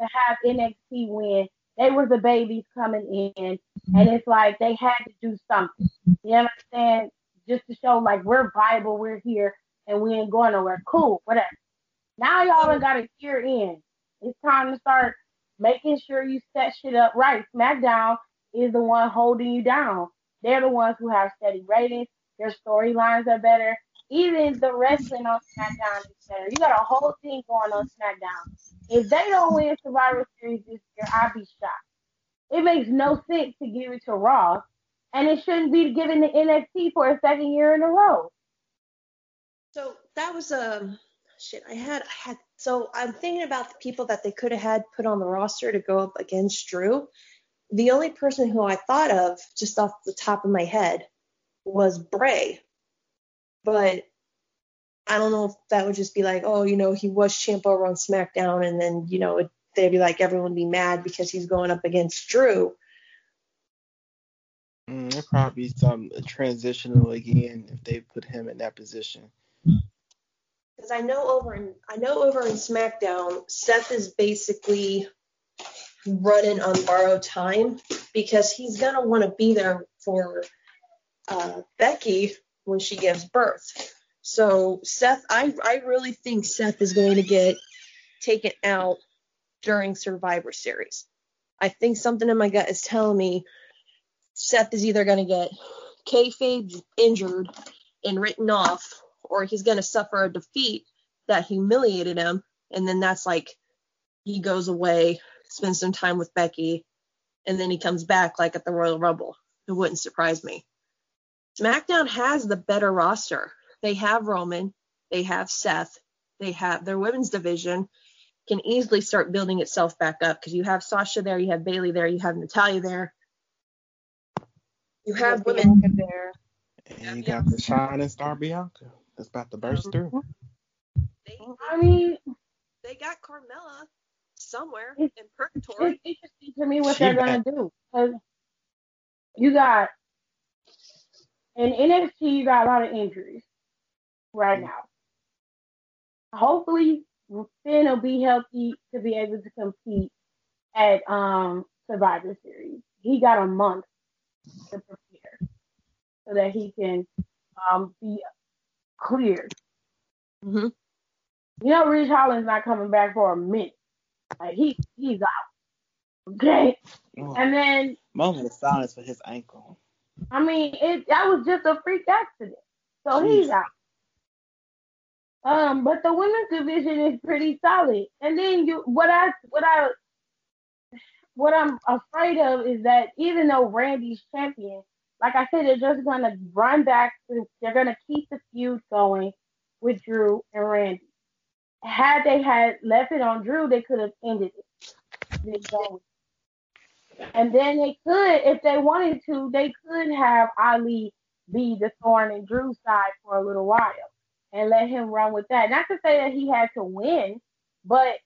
to have NXT win. They were the babies coming in, and it's like they had to do something. You understand? Just to show like we're viable, we're here, and we ain't going nowhere. Cool, whatever. Now y'all got a year in. It's time to start making sure you set shit up right. SmackDown is the one holding you down. They're the ones who have steady ratings. Their storylines are better. Even the wrestling on SmackDown is better. You got a whole thing going on SmackDown. If they don't win Survivor Series this year, I'd be shocked. It makes no sense to give it to Raw, and it shouldn't be given to NXT for a second year in a row. So that was um shit. I had I had so I'm thinking about the people that they could have had put on the roster to go up against Drew. The only person who I thought of just off the top of my head was Bray, but I don't know if that would just be like, oh, you know, he was champ over on SmackDown, and then you know it, they'd be like everyone would be mad because he's going up against Drew. Mm, there'll probably be some transitional again if they put him in that position. Because I know over in I know over in SmackDown, Seth is basically running on borrowed time because he's gonna want to be there for uh, Becky when she gives birth. So Seth, I I really think Seth is going to get taken out during Survivor Series. I think something in my gut is telling me Seth is either going to get kayfabe injured and written off, or he's going to suffer a defeat that humiliated him, and then that's like he goes away, spends some time with Becky, and then he comes back like at the Royal Rumble. It wouldn't surprise me. SmackDown has the better roster. They have Roman, they have Seth, they have their women's division can easily start building itself back up because you have Sasha there, you have Bayley there, you have Natalya there. You have women there. And you got the shining star Bianca that's about to burst through. They, I mean, they got Carmella somewhere It's- in purgatory. it's interesting to me what She they're gonna do because you got in NXT you got a lot of injuries right now. Hopefully, Finn will be healthy to be able to compete at um Survivor Series. He got a month to prepare so that he can um be cleared. Mhm. You know, Ridge Holland's not coming back for a minute. Like he he's out. Okay. Oh, And then moment of silence for his ankle. I mean it that was just a freak accident. So he's out. Um, but the women's division is pretty solid. And then you what I what I what I'm afraid of is that even though Randy's champion, like I said, they're just gonna run back they're gonna keep the feud going with Drew and Randy. Had they had left it on Drew, they could have ended it. And then they could, if they wanted to, they could have Ali be the thorn in Drew's side for a little while and let him run with that. Not to say that he had to win, but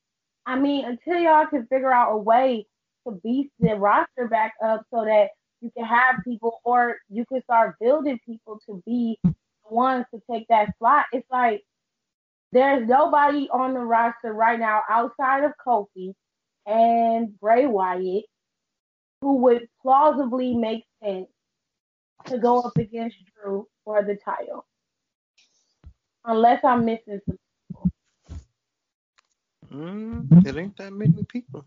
I mean, until y'all can figure out a way to beef the roster back up so that you can have people or you can start building people to be the ones to take that slot. It's like there's nobody on the roster right now outside of Kofi and Bray Wyatt who would plausibly make sense to go up against Drew for the title. Unless I'm missing some. People. Mm, it ain't that many people.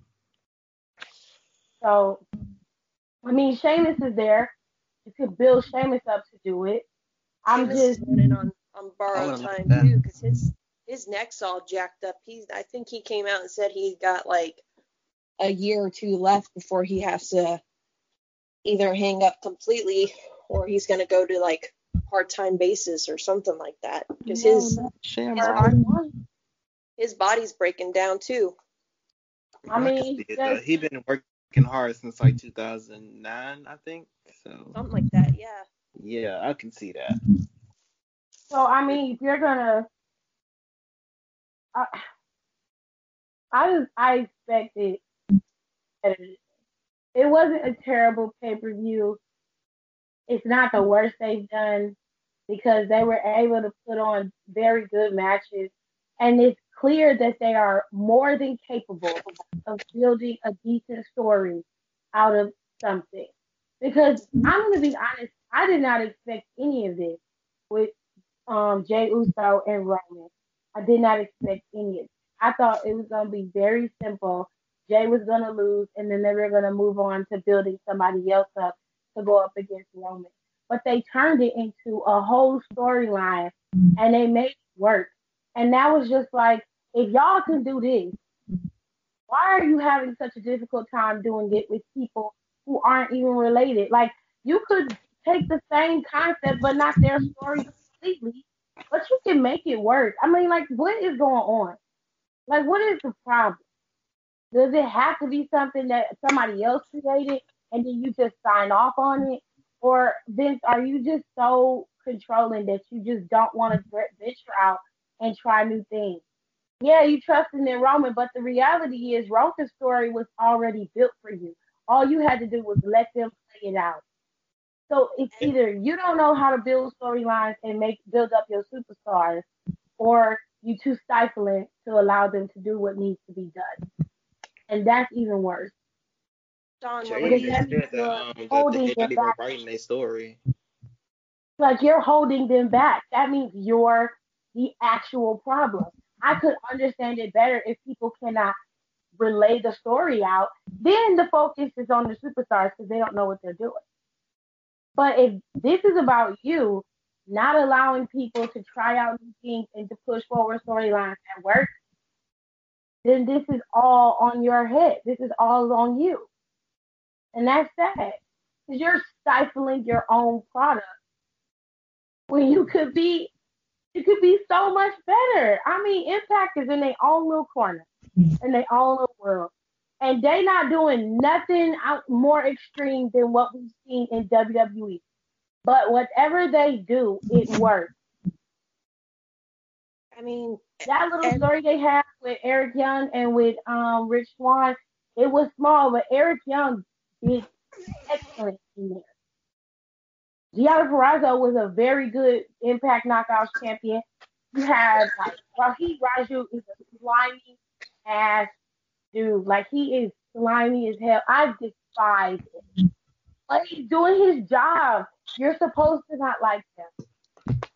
So, I mean, Sheamus is there. You could build Sheamus up to do it. I'm Sheamus just, is running on on I borrowed would've time too, because his his neck's all jacked up. He's I think he came out and said he's got like a year or two left before he has to either hang up completely or he's gonna go to like part time basis or something like that. Because his his, body, his body's breaking down too. I mean, see it, though. just- he been working hard since like 2009, I think. So Something like that, yeah. yeah, I can see that. so I mean, if you're gonna, I, I just, I expected better. It wasn't a terrible pay per view. It's not the worst they've done because they were able to put on very good matches, and it's clear that they are more than capable of building a decent story out of something. Because I'm gonna be honest, I did not expect any of this with um Jey Uso and Roman. I did not expect any of it. I thought it was gonna be very simple. Jey was gonna lose, and then they were gonna move on to building somebody else up to go up against Roman. But they turned it into a whole storyline, and they made it work. And that was just like, if y'all can do this, why are you having such a difficult time doing it with people who aren't even related? Like, you could take the same concept, but not their story completely, but you can make it work. I mean, like, what is going on? Like, what is the problem? Does it have to be something that somebody else created and then you just sign off on it? Or Vince, are you just so controlling that you just don't want to venture out and try new things? Yeah, you trusted in Roman, but the reality is Roman's story was already built for you. All you had to do was let them play it out. So it's either you don't know how to build storylines and make build up your superstars, or you too stifling to allow them to do what needs to be done. And that's even worse. Don, Jey what Because would just you that said means that you're um, holding they them back. writing their story. Like you're holding them back. That means you're the actual problem. I could understand it better if people cannot relay the story out. Then the focus is on the superstars because they don't know what they're doing. But if this is about you not allowing people to try out new things and to push forward storylines at work, then this is all on your head. This is all on you. And that's sad. Because you're stifling your own product when you could be it could be so much better. I mean, Impact is in their own little corner, in their own little world. And they not doing nothing out more extreme than what we've seen in WWE. But whatever they do, it works. I mean, That little And- story they had with Eric Young and with um Rich Swann, it was small, but Eric Young did excellent in there. Deonna Purrazzo was a very good Impact Knockouts champion. You have like Rohit Raju is a slimy ass dude. Like he is slimy as hell. I despise him. But he's doing his job. You're supposed to not like him.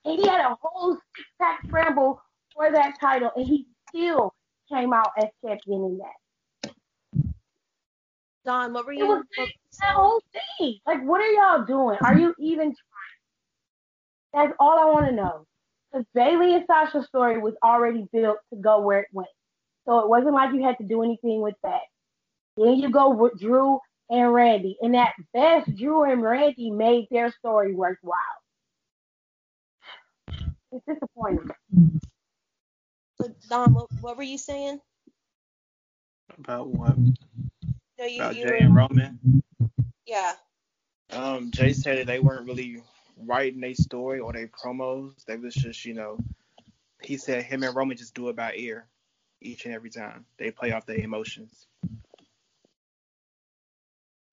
And he had a whole six pack scramble for that title, and he still came out as champion in that. Don, what were It you? was that whole thing. Like, what are y'all doing? Are you even trying? That's all I want to know. Because Bayley and Sasha's story was already built to go where it went. So it wasn't like you had to do anything with that. Then you go with Drew and Randy. And at best, Drew and Randy made their story worthwhile. It's disappointing. So, Don, what, what were you saying? About what? No, you, About you Jey were, and Roman. yeah. Um, Jey said that they weren't really writing their story or their promos. They was just, you know, he said him and Roman just do it by ear each and every time. They play off their emotions.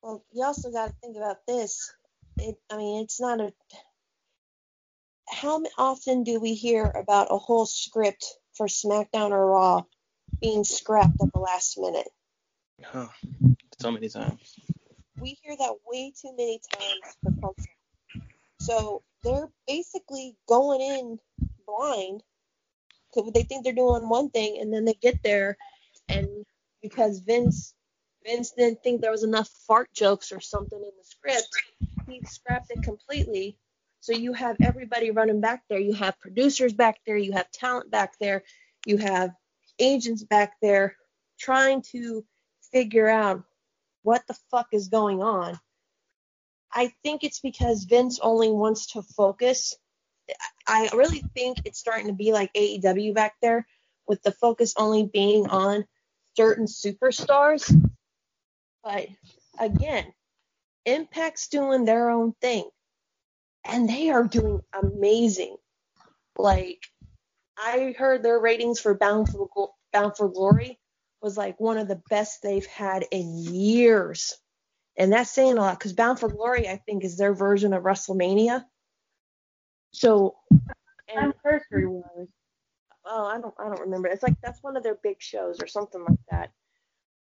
Well, you also got to think about this. It, I mean, it's not a. How often do we hear about a whole script for SmackDown or Raw being scrapped at the last minute? Huh. So many times. We hear that way too many times for culture. So they're basically going in blind because they think they're doing one thing, and then they get there, and because Vince Vince didn't think there was enough fart jokes or something in the script, he scrapped it completely. So you have everybody running back there. You have producers back there. You have talent back there. You have agents back there trying to figure out what the fuck is going on. I think it's because Vince only wants to focus. I really think it's starting to be like AEW back there, with the focus only being on certain superstars. But again, Impact's doing their own thing, and they are doing amazing. Like I heard their ratings for Bound for Bound for Glory was like one of the best they've had in years. And that's saying a lot because Bound for Glory, I think, is their version of WrestleMania. So, Anniversary was. oh, I don't, I don't remember. It's like that's one of their big shows or something like that.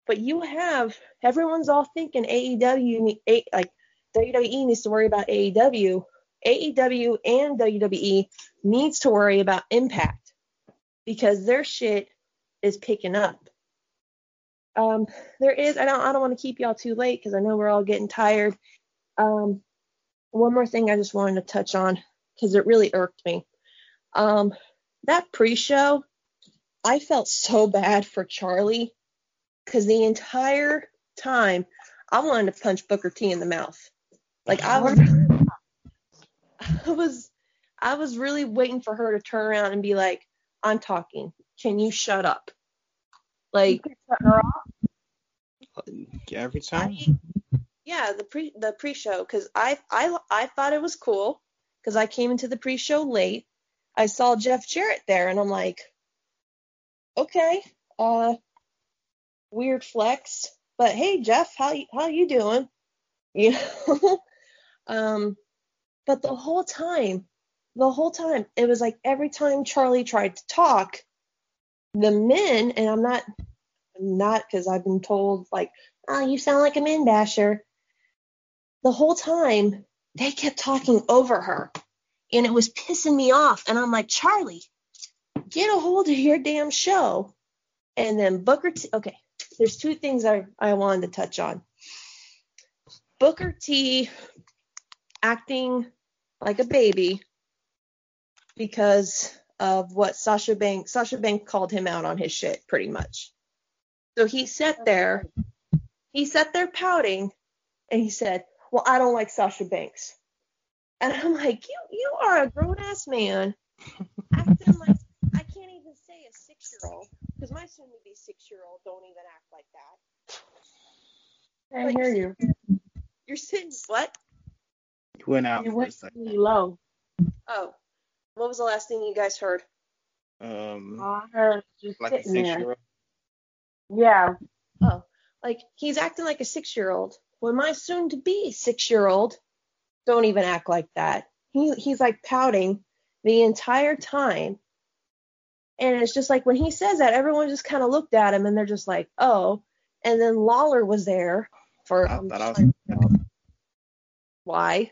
But you have everyone's all thinking AEW, like WWE needs to worry about AEW. AEW and WWE needs to worry about Impact because their shit is picking up. Um, there is. I don't. I don't want to keep y'all too late because I know we're all getting tired. Um, one more thing I just wanted to touch on because it really irked me. Um, that pre-show, I felt so bad for Charly because the entire time I wanted to punch Booker T in the mouth. Like I was, I was, I was really waiting for her to turn around and be like, "I'm talking. Can you shut up?" Like Shutting her off. Every time. I, yeah, the pre the pre-show because I I I thought it was cool because I came into the pre-show late. I saw Jeff Jarrett there, and I'm like, okay, uh, weird flex, but hey, Jeff, how how you doing? [LAUGHS] You know, um, but the whole time, the whole time, it was like every time Charly tried to talk, the men, and I'm not not because I've been told like, oh, you sound like a men basher. The whole time they kept talking over her, and it was pissing me off. And I'm like, Charly, get a hold of your damn show. And then Booker T. Okay, there's two things I I wanted to touch on. Booker T. acting like a baby because of what Sasha Banks Sasha Banks called him out on his shit pretty much. So he sat there, he sat there pouting, and he said, "Well, I don't like Sasha Banks." And I'm like, "You you are a grown ass man acting like I can't even say a six year old because my soon to be six year old don't even act like that." I Like, hear you. You're sitting what? You went out You for a went second. really low. Oh, what was the last thing you guys heard? Um, All I heard just like a sitting six there. Year old. Yeah. Oh, like he's acting like a six year old. When my soon to be six year old don't even act like that. He he's like pouting the entire time. And it's just like when he says that, everyone just kind of looked at him and they're just like, oh. And then Lawler was there for I I'm thought I was- trying to figure out why.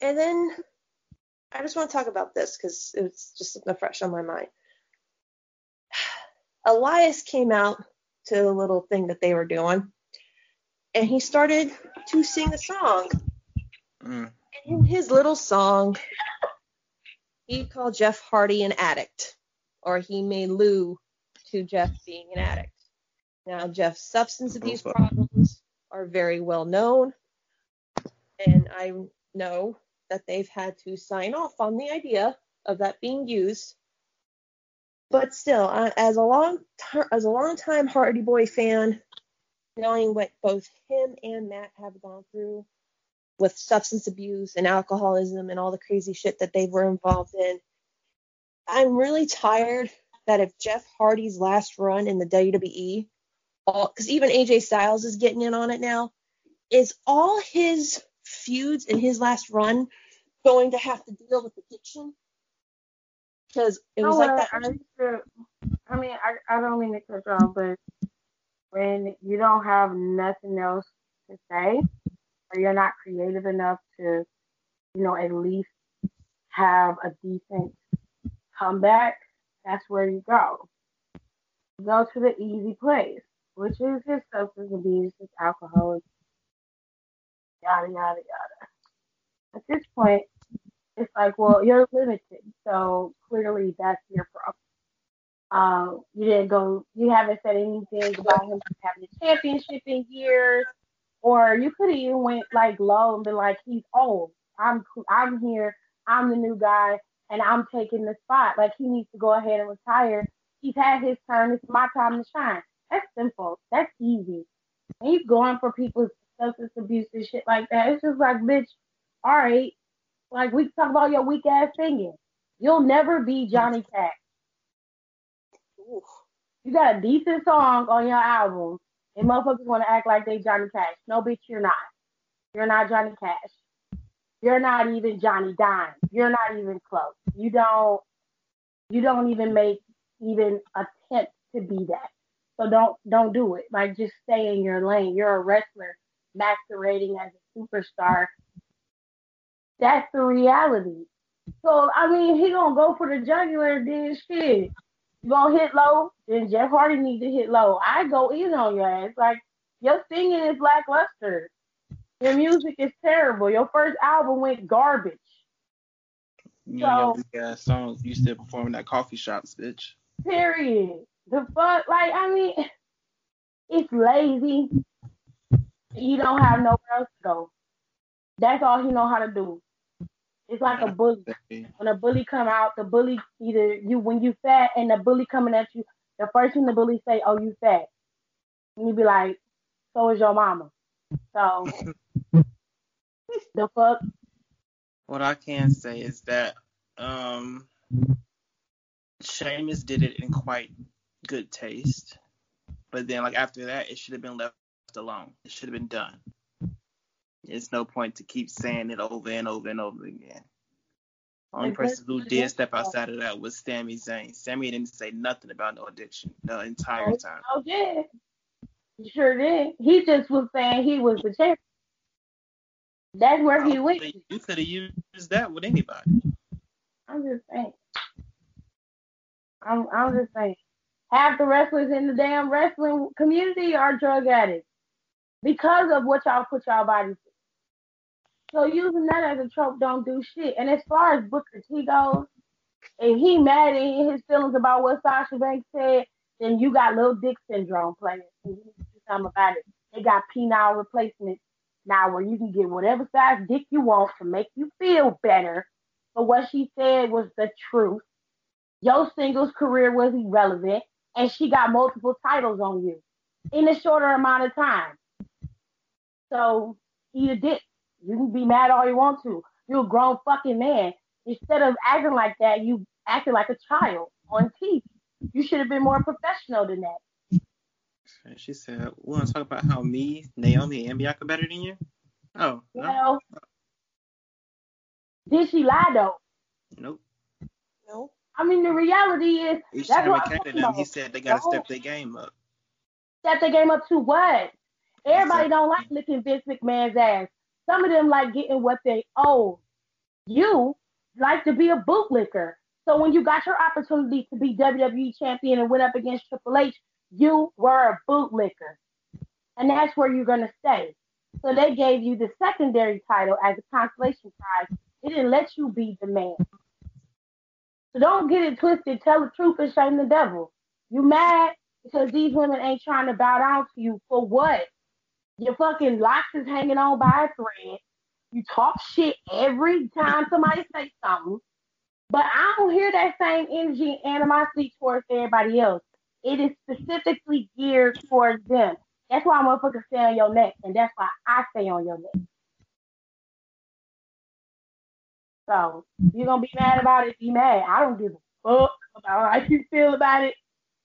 And then I just want to talk about this because it's just something fresh on my mind. Elias came out to the little thing that they were doing, and he started to sing a song. Mm. And in his little song, he called Jeff Hardy an addict, or he made Lou to Jeff being an addict. Now, Jeff's substance abuse problems are very well known, and I know that they've had to sign off on the idea of that being used. But still, I, as a long as a long time Hardy Boy fan, knowing what both him and Matt have gone through with substance abuse and alcoholism and all the crazy shit that they were involved in, I'm really tired that if Jeff Hardy's last run in the WWE, because even AJ Styles is getting in on it now, is all his feuds in his last run going to have to deal with addiction? Because it was Oh, like that. I, to, I mean, I, I don't mean to cut you off, but when you don't have nothing else to say, or you're not creative enough to, you know, at least have a decent comeback, that's where you go. You go to the easy place, which is his substance abuse, his alcoholism, yada yada yada. At this point, it's like, well, you're limited, so clearly that's your problem. Um, you didn't go, you haven't said anything about him having a championship in years, or you could have even went like low and been like, he's old. I'm, I'm here. I'm the new guy, and I'm taking the spot. Like he needs to go ahead and retire. He's had his turn. It's my time to shine. That's simple. That's easy. And he's going for people's substance abuse and shit like that. It's just like, bitch, all right. Like we talk about your weak ass singing. You'll never be Johnny Cash. Oof. You got a decent song on your album, and motherfuckers want to act like they Johnny Cash. No, bitch, you're not. You're not Johnny Cash. You're not even Johnny Dime. You're not even close. You don't. You don't even make even attempt to be that. So don't don't do it. Like just stay in your lane. You're a wrestler masquerading as a superstar. That's the reality. So I mean, he gonna go for the jugular, then shit. You gonna hit low, then Jeff Hardy need to hit low. I go in on your ass. Like your singing is lackluster. Your music is terrible. Your first album went garbage. You know, So- ass songs you still performing at coffee shops, bitch. Period. The fuck, like I mean, it's lazy. You don't have nowhere else to go. That's all he know how to do. It's like a bully. [LAUGHS] When a bully come out, the bully either you when you fat and the bully coming at you, the first thing the bully say, "Oh, you fat," and you be like, "So is your mama." So [LAUGHS] the fuck, What I can say is that um Sheamus did it in quite good taste. But then like after that it should have been left alone. It should have been done. There's no point to keep saying it over and over and over again. Only Like, person who did step outside of that was Sami Zayn. Sammy didn't say nothing about no addiction the entire oh, time. oh yeah, he sure did. He just was saying he was the champion. That's where he oh, went. You could have used that with anybody. I'm just saying. I'm I'm just saying. Half the wrestlers in the damn wrestling community are drug addicts because of what y'all put y'all bodies through. So using that as a trope don't do shit. And as far as Booker T goes, if he mad in his feelings about what Sasha Banks said, then you got little dick syndrome playing. And you need to do something about it. They got penile replacement now where you can get whatever size dick you want to make you feel better. But what she said was the truth. Your singles career was irrelevant, and she got multiple titles on you in a shorter amount of time. So eat a dick. You can be mad all you want to. You're a grown fucking man. Instead of acting like that, you acted like a child on TV. You should have been more professional than that. And she said, "We want to talk about how me, Naomi, and Bianca better than you." Oh, no. Did she lie though? Nope. Nope. I mean, the reality is Each that's time what it I'm came to them, he said they got to Don't step their game up. Step their game up to what? Everybody Exactly. don't like licking Vince McMahon's ass. Some of them like getting what they owe. You like to be a bootlicker. So when you got your opportunity to be WWE champion and went up against Triple H, you were a bootlicker. And that's where you're gonna stay. So they gave you the secondary title as a consolation prize. They didn't let you be the man. So don't get it twisted. Tell the truth and shame the devil. You mad because these women ain't trying to bow down to you for what? Your fucking locks is hanging on by a thread. You talk shit every time somebody say something. But I don't hear that same energy and animosity towards everybody else. It is specifically geared towards them. That's why motherfuckers stay on your neck, and that's why I stay on your neck. So you're gonna be mad about it, be mad. I don't give a fuck about how you feel about it.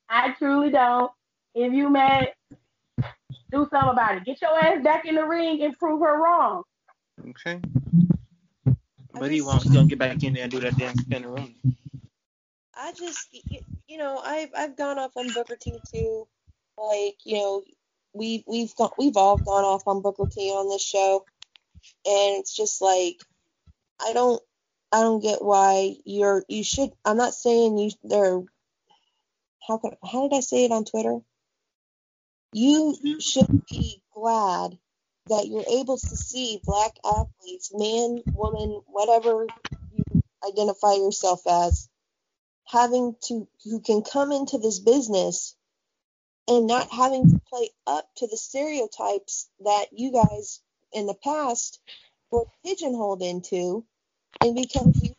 I truly don't. If you mad, do something about it. Get your ass back in the ring and prove her wrong. Okay. But he won't. He's gonna get back in there and do that damn spin room. I just, you know, I've I've gone off on Booker T too. Like, you know, we we've gone, we've all gone off on Booker T on this show, and it's just like, I don't I don't get why you're you should. I'm not saying you they're how can how did I say it on Twitter? You should be glad that you're able to see black athletes, man, woman, whatever you identify yourself as, having to who can come into this business and not having to play up to the stereotypes that you guys in the past were pigeonholed into and because you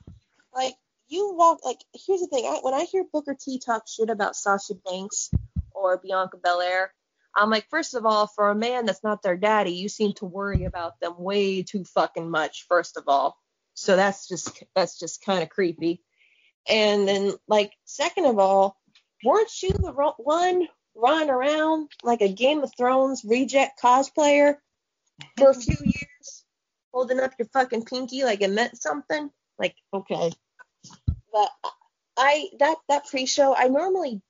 like you walk like here's the thing. I, when I hear Booker T talk shit about Sasha Banks or Bianca Belair I'm like first of all for a man that's not their daddy you seem to worry about them way too fucking much first of all so that's just that's just kind of creepy and then like second of all weren't you the one running around like a Game of Thrones reject cosplayer for a [LAUGHS] few years, holding up your fucking pinky like it meant something? Like, okay. But I that that pre-show, I normally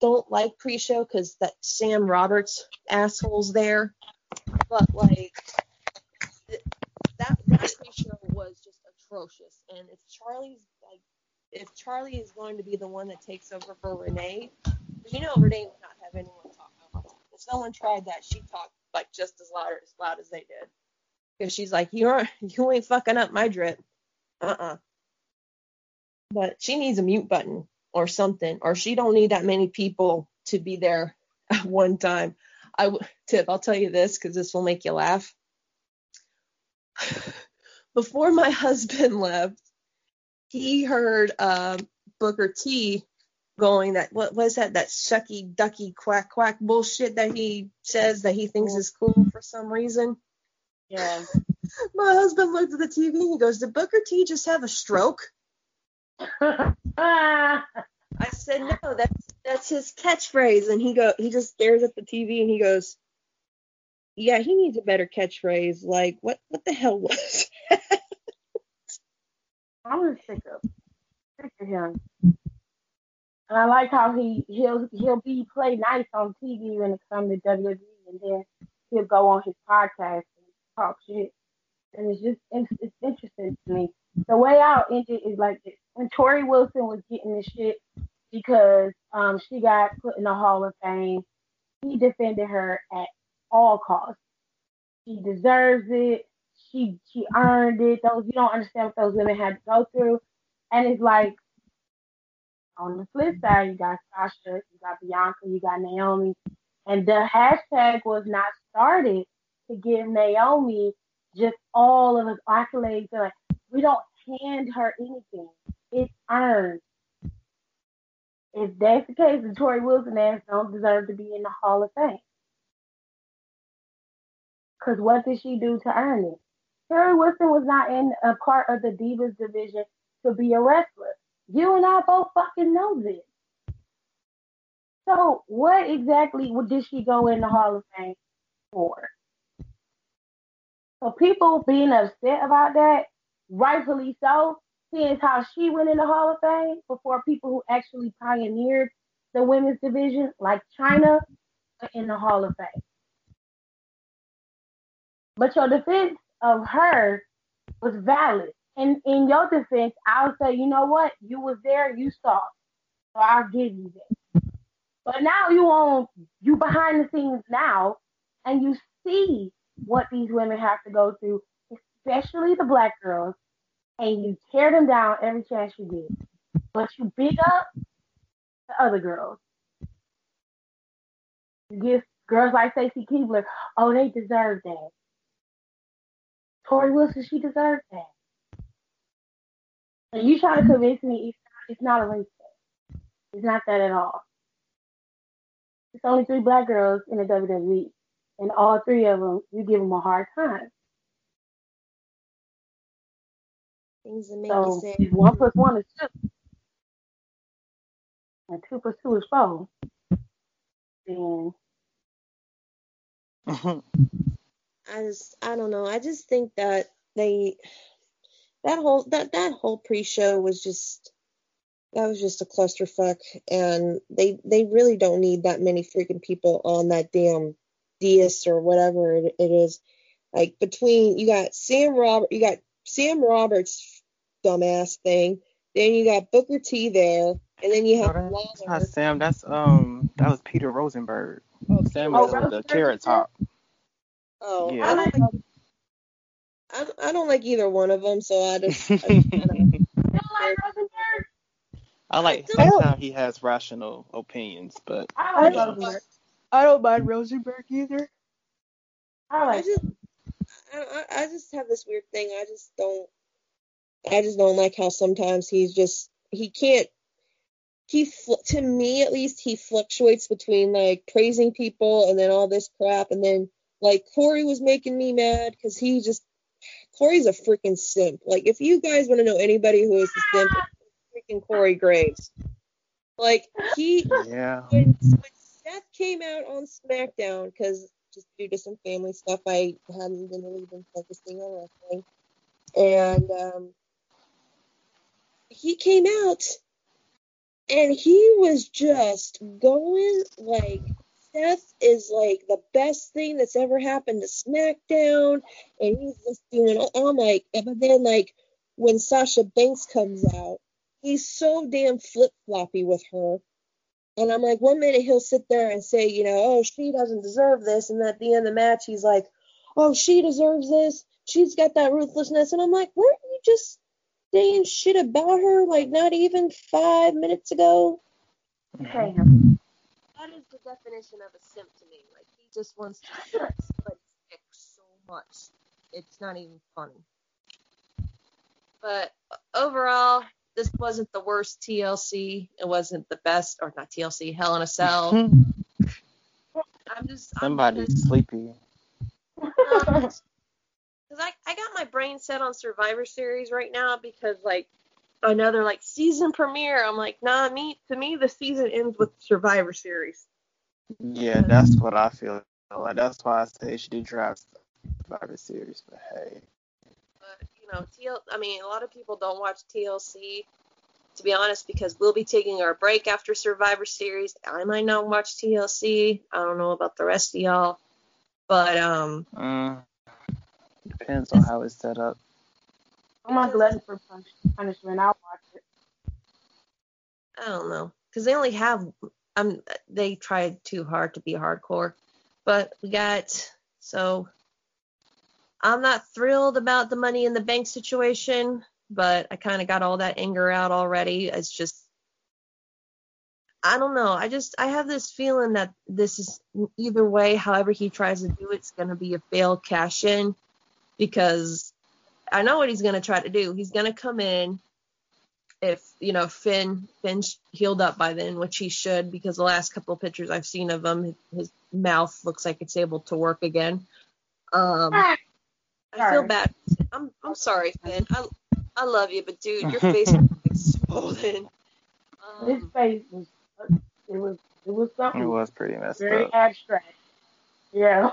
don't like pre-show because that Sam Roberts asshole's there. But like th- that that pre-show was just atrocious. And if Charly's like if Charly is going to be the one that takes over for Renee, you know Renee would not have anyone talk. If someone tried that, she talked like just as loud as loud as they did. Because she's like, you're [LAUGHS] you ain't fucking up my drip. Uh-uh. But she needs a mute button or something, or she don't need that many people to be there at one time. i tip, I'll tell you this because this will make you laugh. [SIGHS] Before my husband [LAUGHS] left, he heard um, Booker T going that what was that that shucky ducky quack quack bullshit that he says that he thinks is cool for some reason. Yeah. [LAUGHS] My husband looked at the TV and he goes, "Did Booker T just have a stroke?" [LAUGHS] I said, "No, that's that's his catchphrase." And he go he just stares at the TV and he goes, "Yeah, he needs a better catchphrase. Like what what the hell was?" I'm just sick of sick of him. And I like how he he'll he'll be play nice on TV when it comes to WWE, and then he'll go on his podcast and talk shit. And it's just it's, it's interesting to me. The way I'll end it is like this. When Torrie Wilson was getting this shit because um she got put in the Hall of Fame, he defended her at all costs. She deserves it. she she earned it. Those you don't understand what those women had to go through, and it's like on the flip side, you got Sasha, you got Bianca, you got Naomi, and the hashtag was not started to give Naomi just all of his accolades. Like we don't hand her anything; it's earned. If that's the case, the Torrie Wilson ass don't deserve to be in the Hall of Fame. Because what did she do to earn it? Torrie Wilson was not in a part of the Divas division to be a wrestler. You and I both fucking know this. So what exactly did she go in the Hall of Fame for? So people being upset about that, rightfully so, seeing how she went in the Hall of Fame before people who actually pioneered the women's division, like Chyna, in the Hall of Fame. But your defense of her was valid. And in your defense, I'll say, you know what? You was there, you saw. So I'll give you that. But now you on you behind the scenes now and you see what these women have to go through, especially the black girls, and you tear them down every chance you get. But you big up the other girls. You give girls like Stacy Keibler, oh, they deserve that. Torrie Wilson, she deserves that. And you try to convince me it's not, it's not a race thing. It's not that at all. It's only three black girls in the WWE, and all three of them, you give them a hard time. Things that make So you say, one plus one is two, and two plus two is four, then I just I don't know. I just think that they that whole that that whole pre-show was just that was just a clusterfuck. And they they really don't need that many freaking people on that damn dais or whatever it, it is. Like between you got Sam Robert you got Sam Roberts dumbass thing, then you got Booker T there, and then you have that- that's not Sam. That's um, that was Peter Rosenberg. Sam Oh, was with the carrot top. Oh, Yeah. I I don't like like I, I don't like either one of them, so I [LAUGHS] just I just kinda, don't like Rosenberg. I like I sometimes he has rational opinions, but I like Yeah. Rosenberg. I don't mind Rosenberg either. I I just I, I I just have this weird thing. I just don't I just don't like how sometimes he's just he can't he to me at least he fluctuates between like praising people and then all this crap and then like Corey was making me mad because he just Corey's a freaking simp. Like if you guys want to know anybody who is a simp, freaking Corey Graves. Like he yeah. when, when Seth came out on SmackDown, because just due to some family stuff, I hadn't been really been focusing on wrestling, and um, he came out, and he was just going like Seth is like the best thing that's ever happened to SmackDown, and he's just doing. I'm like, but then like when Sasha Banks comes out, he's so damn flip floppy with her. And I'm like, one minute he'll sit there and say, you know, oh, she doesn't deserve this. And at the end of the match, he's like, oh, she deserves this. She's got that ruthlessness. And I'm like, weren't you just saying shit about her like not even five minutes ago? Okay. Mm-hmm. That is the definition of a simp to me. Like, he just wants to [LAUGHS] suck somebody's dick so much. It's not even funny. But uh, overall, this wasn't the worst TLC. It wasn't the best, or not TLC, Hell in a Cell. [LAUGHS] I'm just. I'm Somebody's just- sleepy. [LAUGHS] Because I, I got my brain set on Survivor Series right now because like another like season premiere. I'm like, nah, me to me the season ends with Survivor Series. Yeah, that's what I feel. Like that's why I say she did draft Survivor Series. But hey, But you know, TL. I mean, a lot of people don't watch TLC. To be honest, because we'll be taking our break after Survivor Series. I might not watch TLC. I don't know about the rest of y'all, but um, mm, depends on how it's set up. I'm a glutton for punish- punishment. I'll watch it. I don't know, because they only have um they tried too hard to be hardcore, but we got so I'm not thrilled about the money in the bank situation, but I kind of got all that anger out already. It's just I don't know. I just I have this feeling that this is either way, however he tries to do it, it's going to be a failed cash in because I know what he's going to try to do. He's going to come in if you know Finn Finn's healed up by then, which he should because the last couple of pictures I've seen of him, his mouth looks like it's able to work again. Um, I feel bad. I'm I'm sorry, Finn. I I love you, but dude, your face [LAUGHS] is swollen. Um, his face was it was it was something. It was pretty messed very up. abstract. Yeah.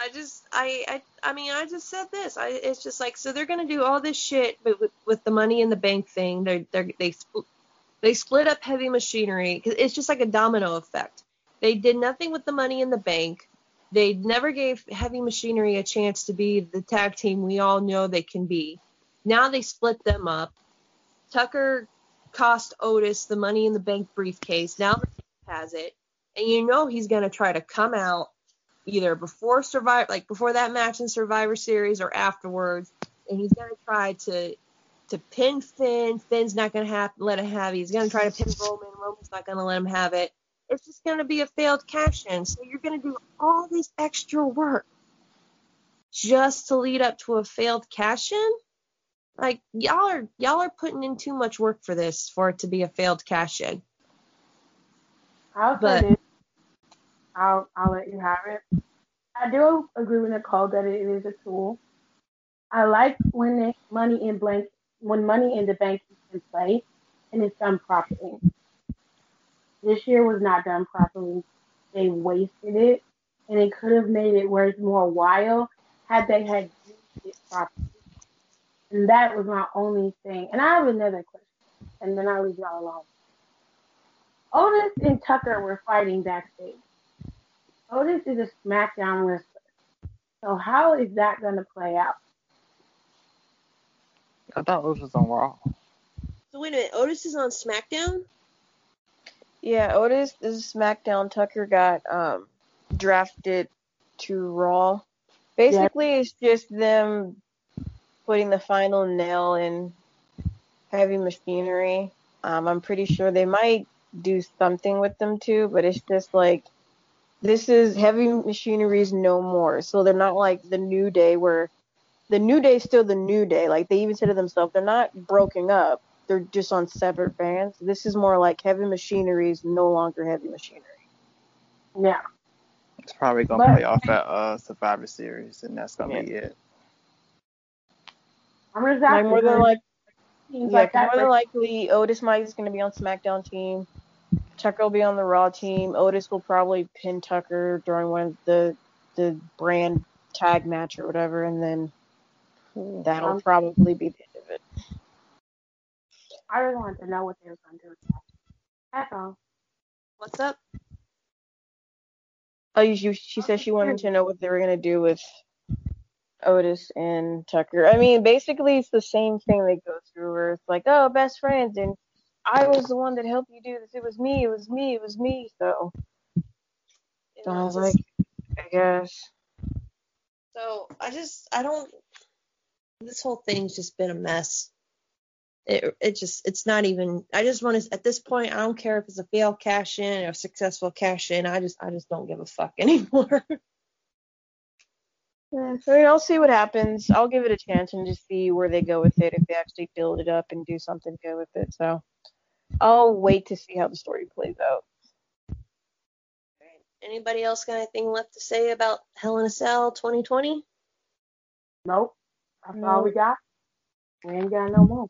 I just I, I I mean I just said this. I it's just like so they're gonna do all this shit, but with, with the money in the bank thing, they they they split they split up heavy machinery because it's just like a domino effect. They did nothing with the money in the bank. They never gave heavy machinery a chance to be the tag team we all know they can be. Now they split them up. Tucker cost Otis the money in the bank briefcase. Now has it, and you know he's gonna try to come out either before Survivor, like before that match in Survivor Series, or afterwards, and he's gonna try to to pin Finn. Finn's not gonna have let him have it. He's gonna try to pin Roman. Roman's not gonna let him have it. It's just gonna be a failed cash in. So you're gonna do all this extra work just to lead up to a failed cash in. Like y'all are y'all are putting in too much work for this for it to be a failed cash in. I'll But- this. I'll I'll let you have it. I do agree with Nicole that it is a tool. I like when money in blank when money in the bank is in play and it's done properly. This year was not done properly. They wasted it and it could have made it worth more while had they had used it properly. And that was my only thing. And I have another question, and then I'll leave y'all alone. Otis and Tucker were fighting backstage. Otis is a SmackDown wrestler. So how is that going to play out? I thought Otis was on Raw. So wait a minute, Otis is on SmackDown. Yeah, Otis this is SmackDown. Tucker got um drafted to Raw. Basically, it's just them putting the final nail in heavy machinery. Um, I'm pretty sure they might do something with them too, but it's just like this is heavy machinery's no more. So they're not like the New Day where the New Day is still the New Day. Like they even said to themselves, they're not broken up. They're just on separate bands. This is more like heavy machinery is no longer heavy machinery. Yeah. It's probably gonna But- play off at uh Survivor Series, and that's gonna be it. I'm just Like more than like Yeah, like 'cause that more than likely Otis Mike is going to be on SmackDown team. Tucker will be on the Raw team. Otis will probably pin Tucker during one of the the brand tag match or whatever, and then that'll Um, probably be the end of it. I just wanted to know what they were going to do with that. That's all. What's up? Oh, you, you, she said she wanted to know what they were going to do with Otis and Tucker. I mean, basically, it's the same thing they go through where it's like, oh, best friends, and I was the one that helped you do this. It was me. It was me. It was me. So You know, I was just- like, I guess. So I just I don't. This whole thing's just been a mess. It it just it's not even. I just want to at this point I don't care if it's a failed cash in or a successful cash in. I just I just don't give a fuck [LAUGHS] anymore. Yeah, so I mean, I'll see what happens. I'll give it a chance and just see where they go with it if they actually build it up and do something good with it. So I'll wait to see how the story plays out. Anybody else got anything left to say about Hell in a Cell 2020? Nope. That's all we got. We ain't got no more.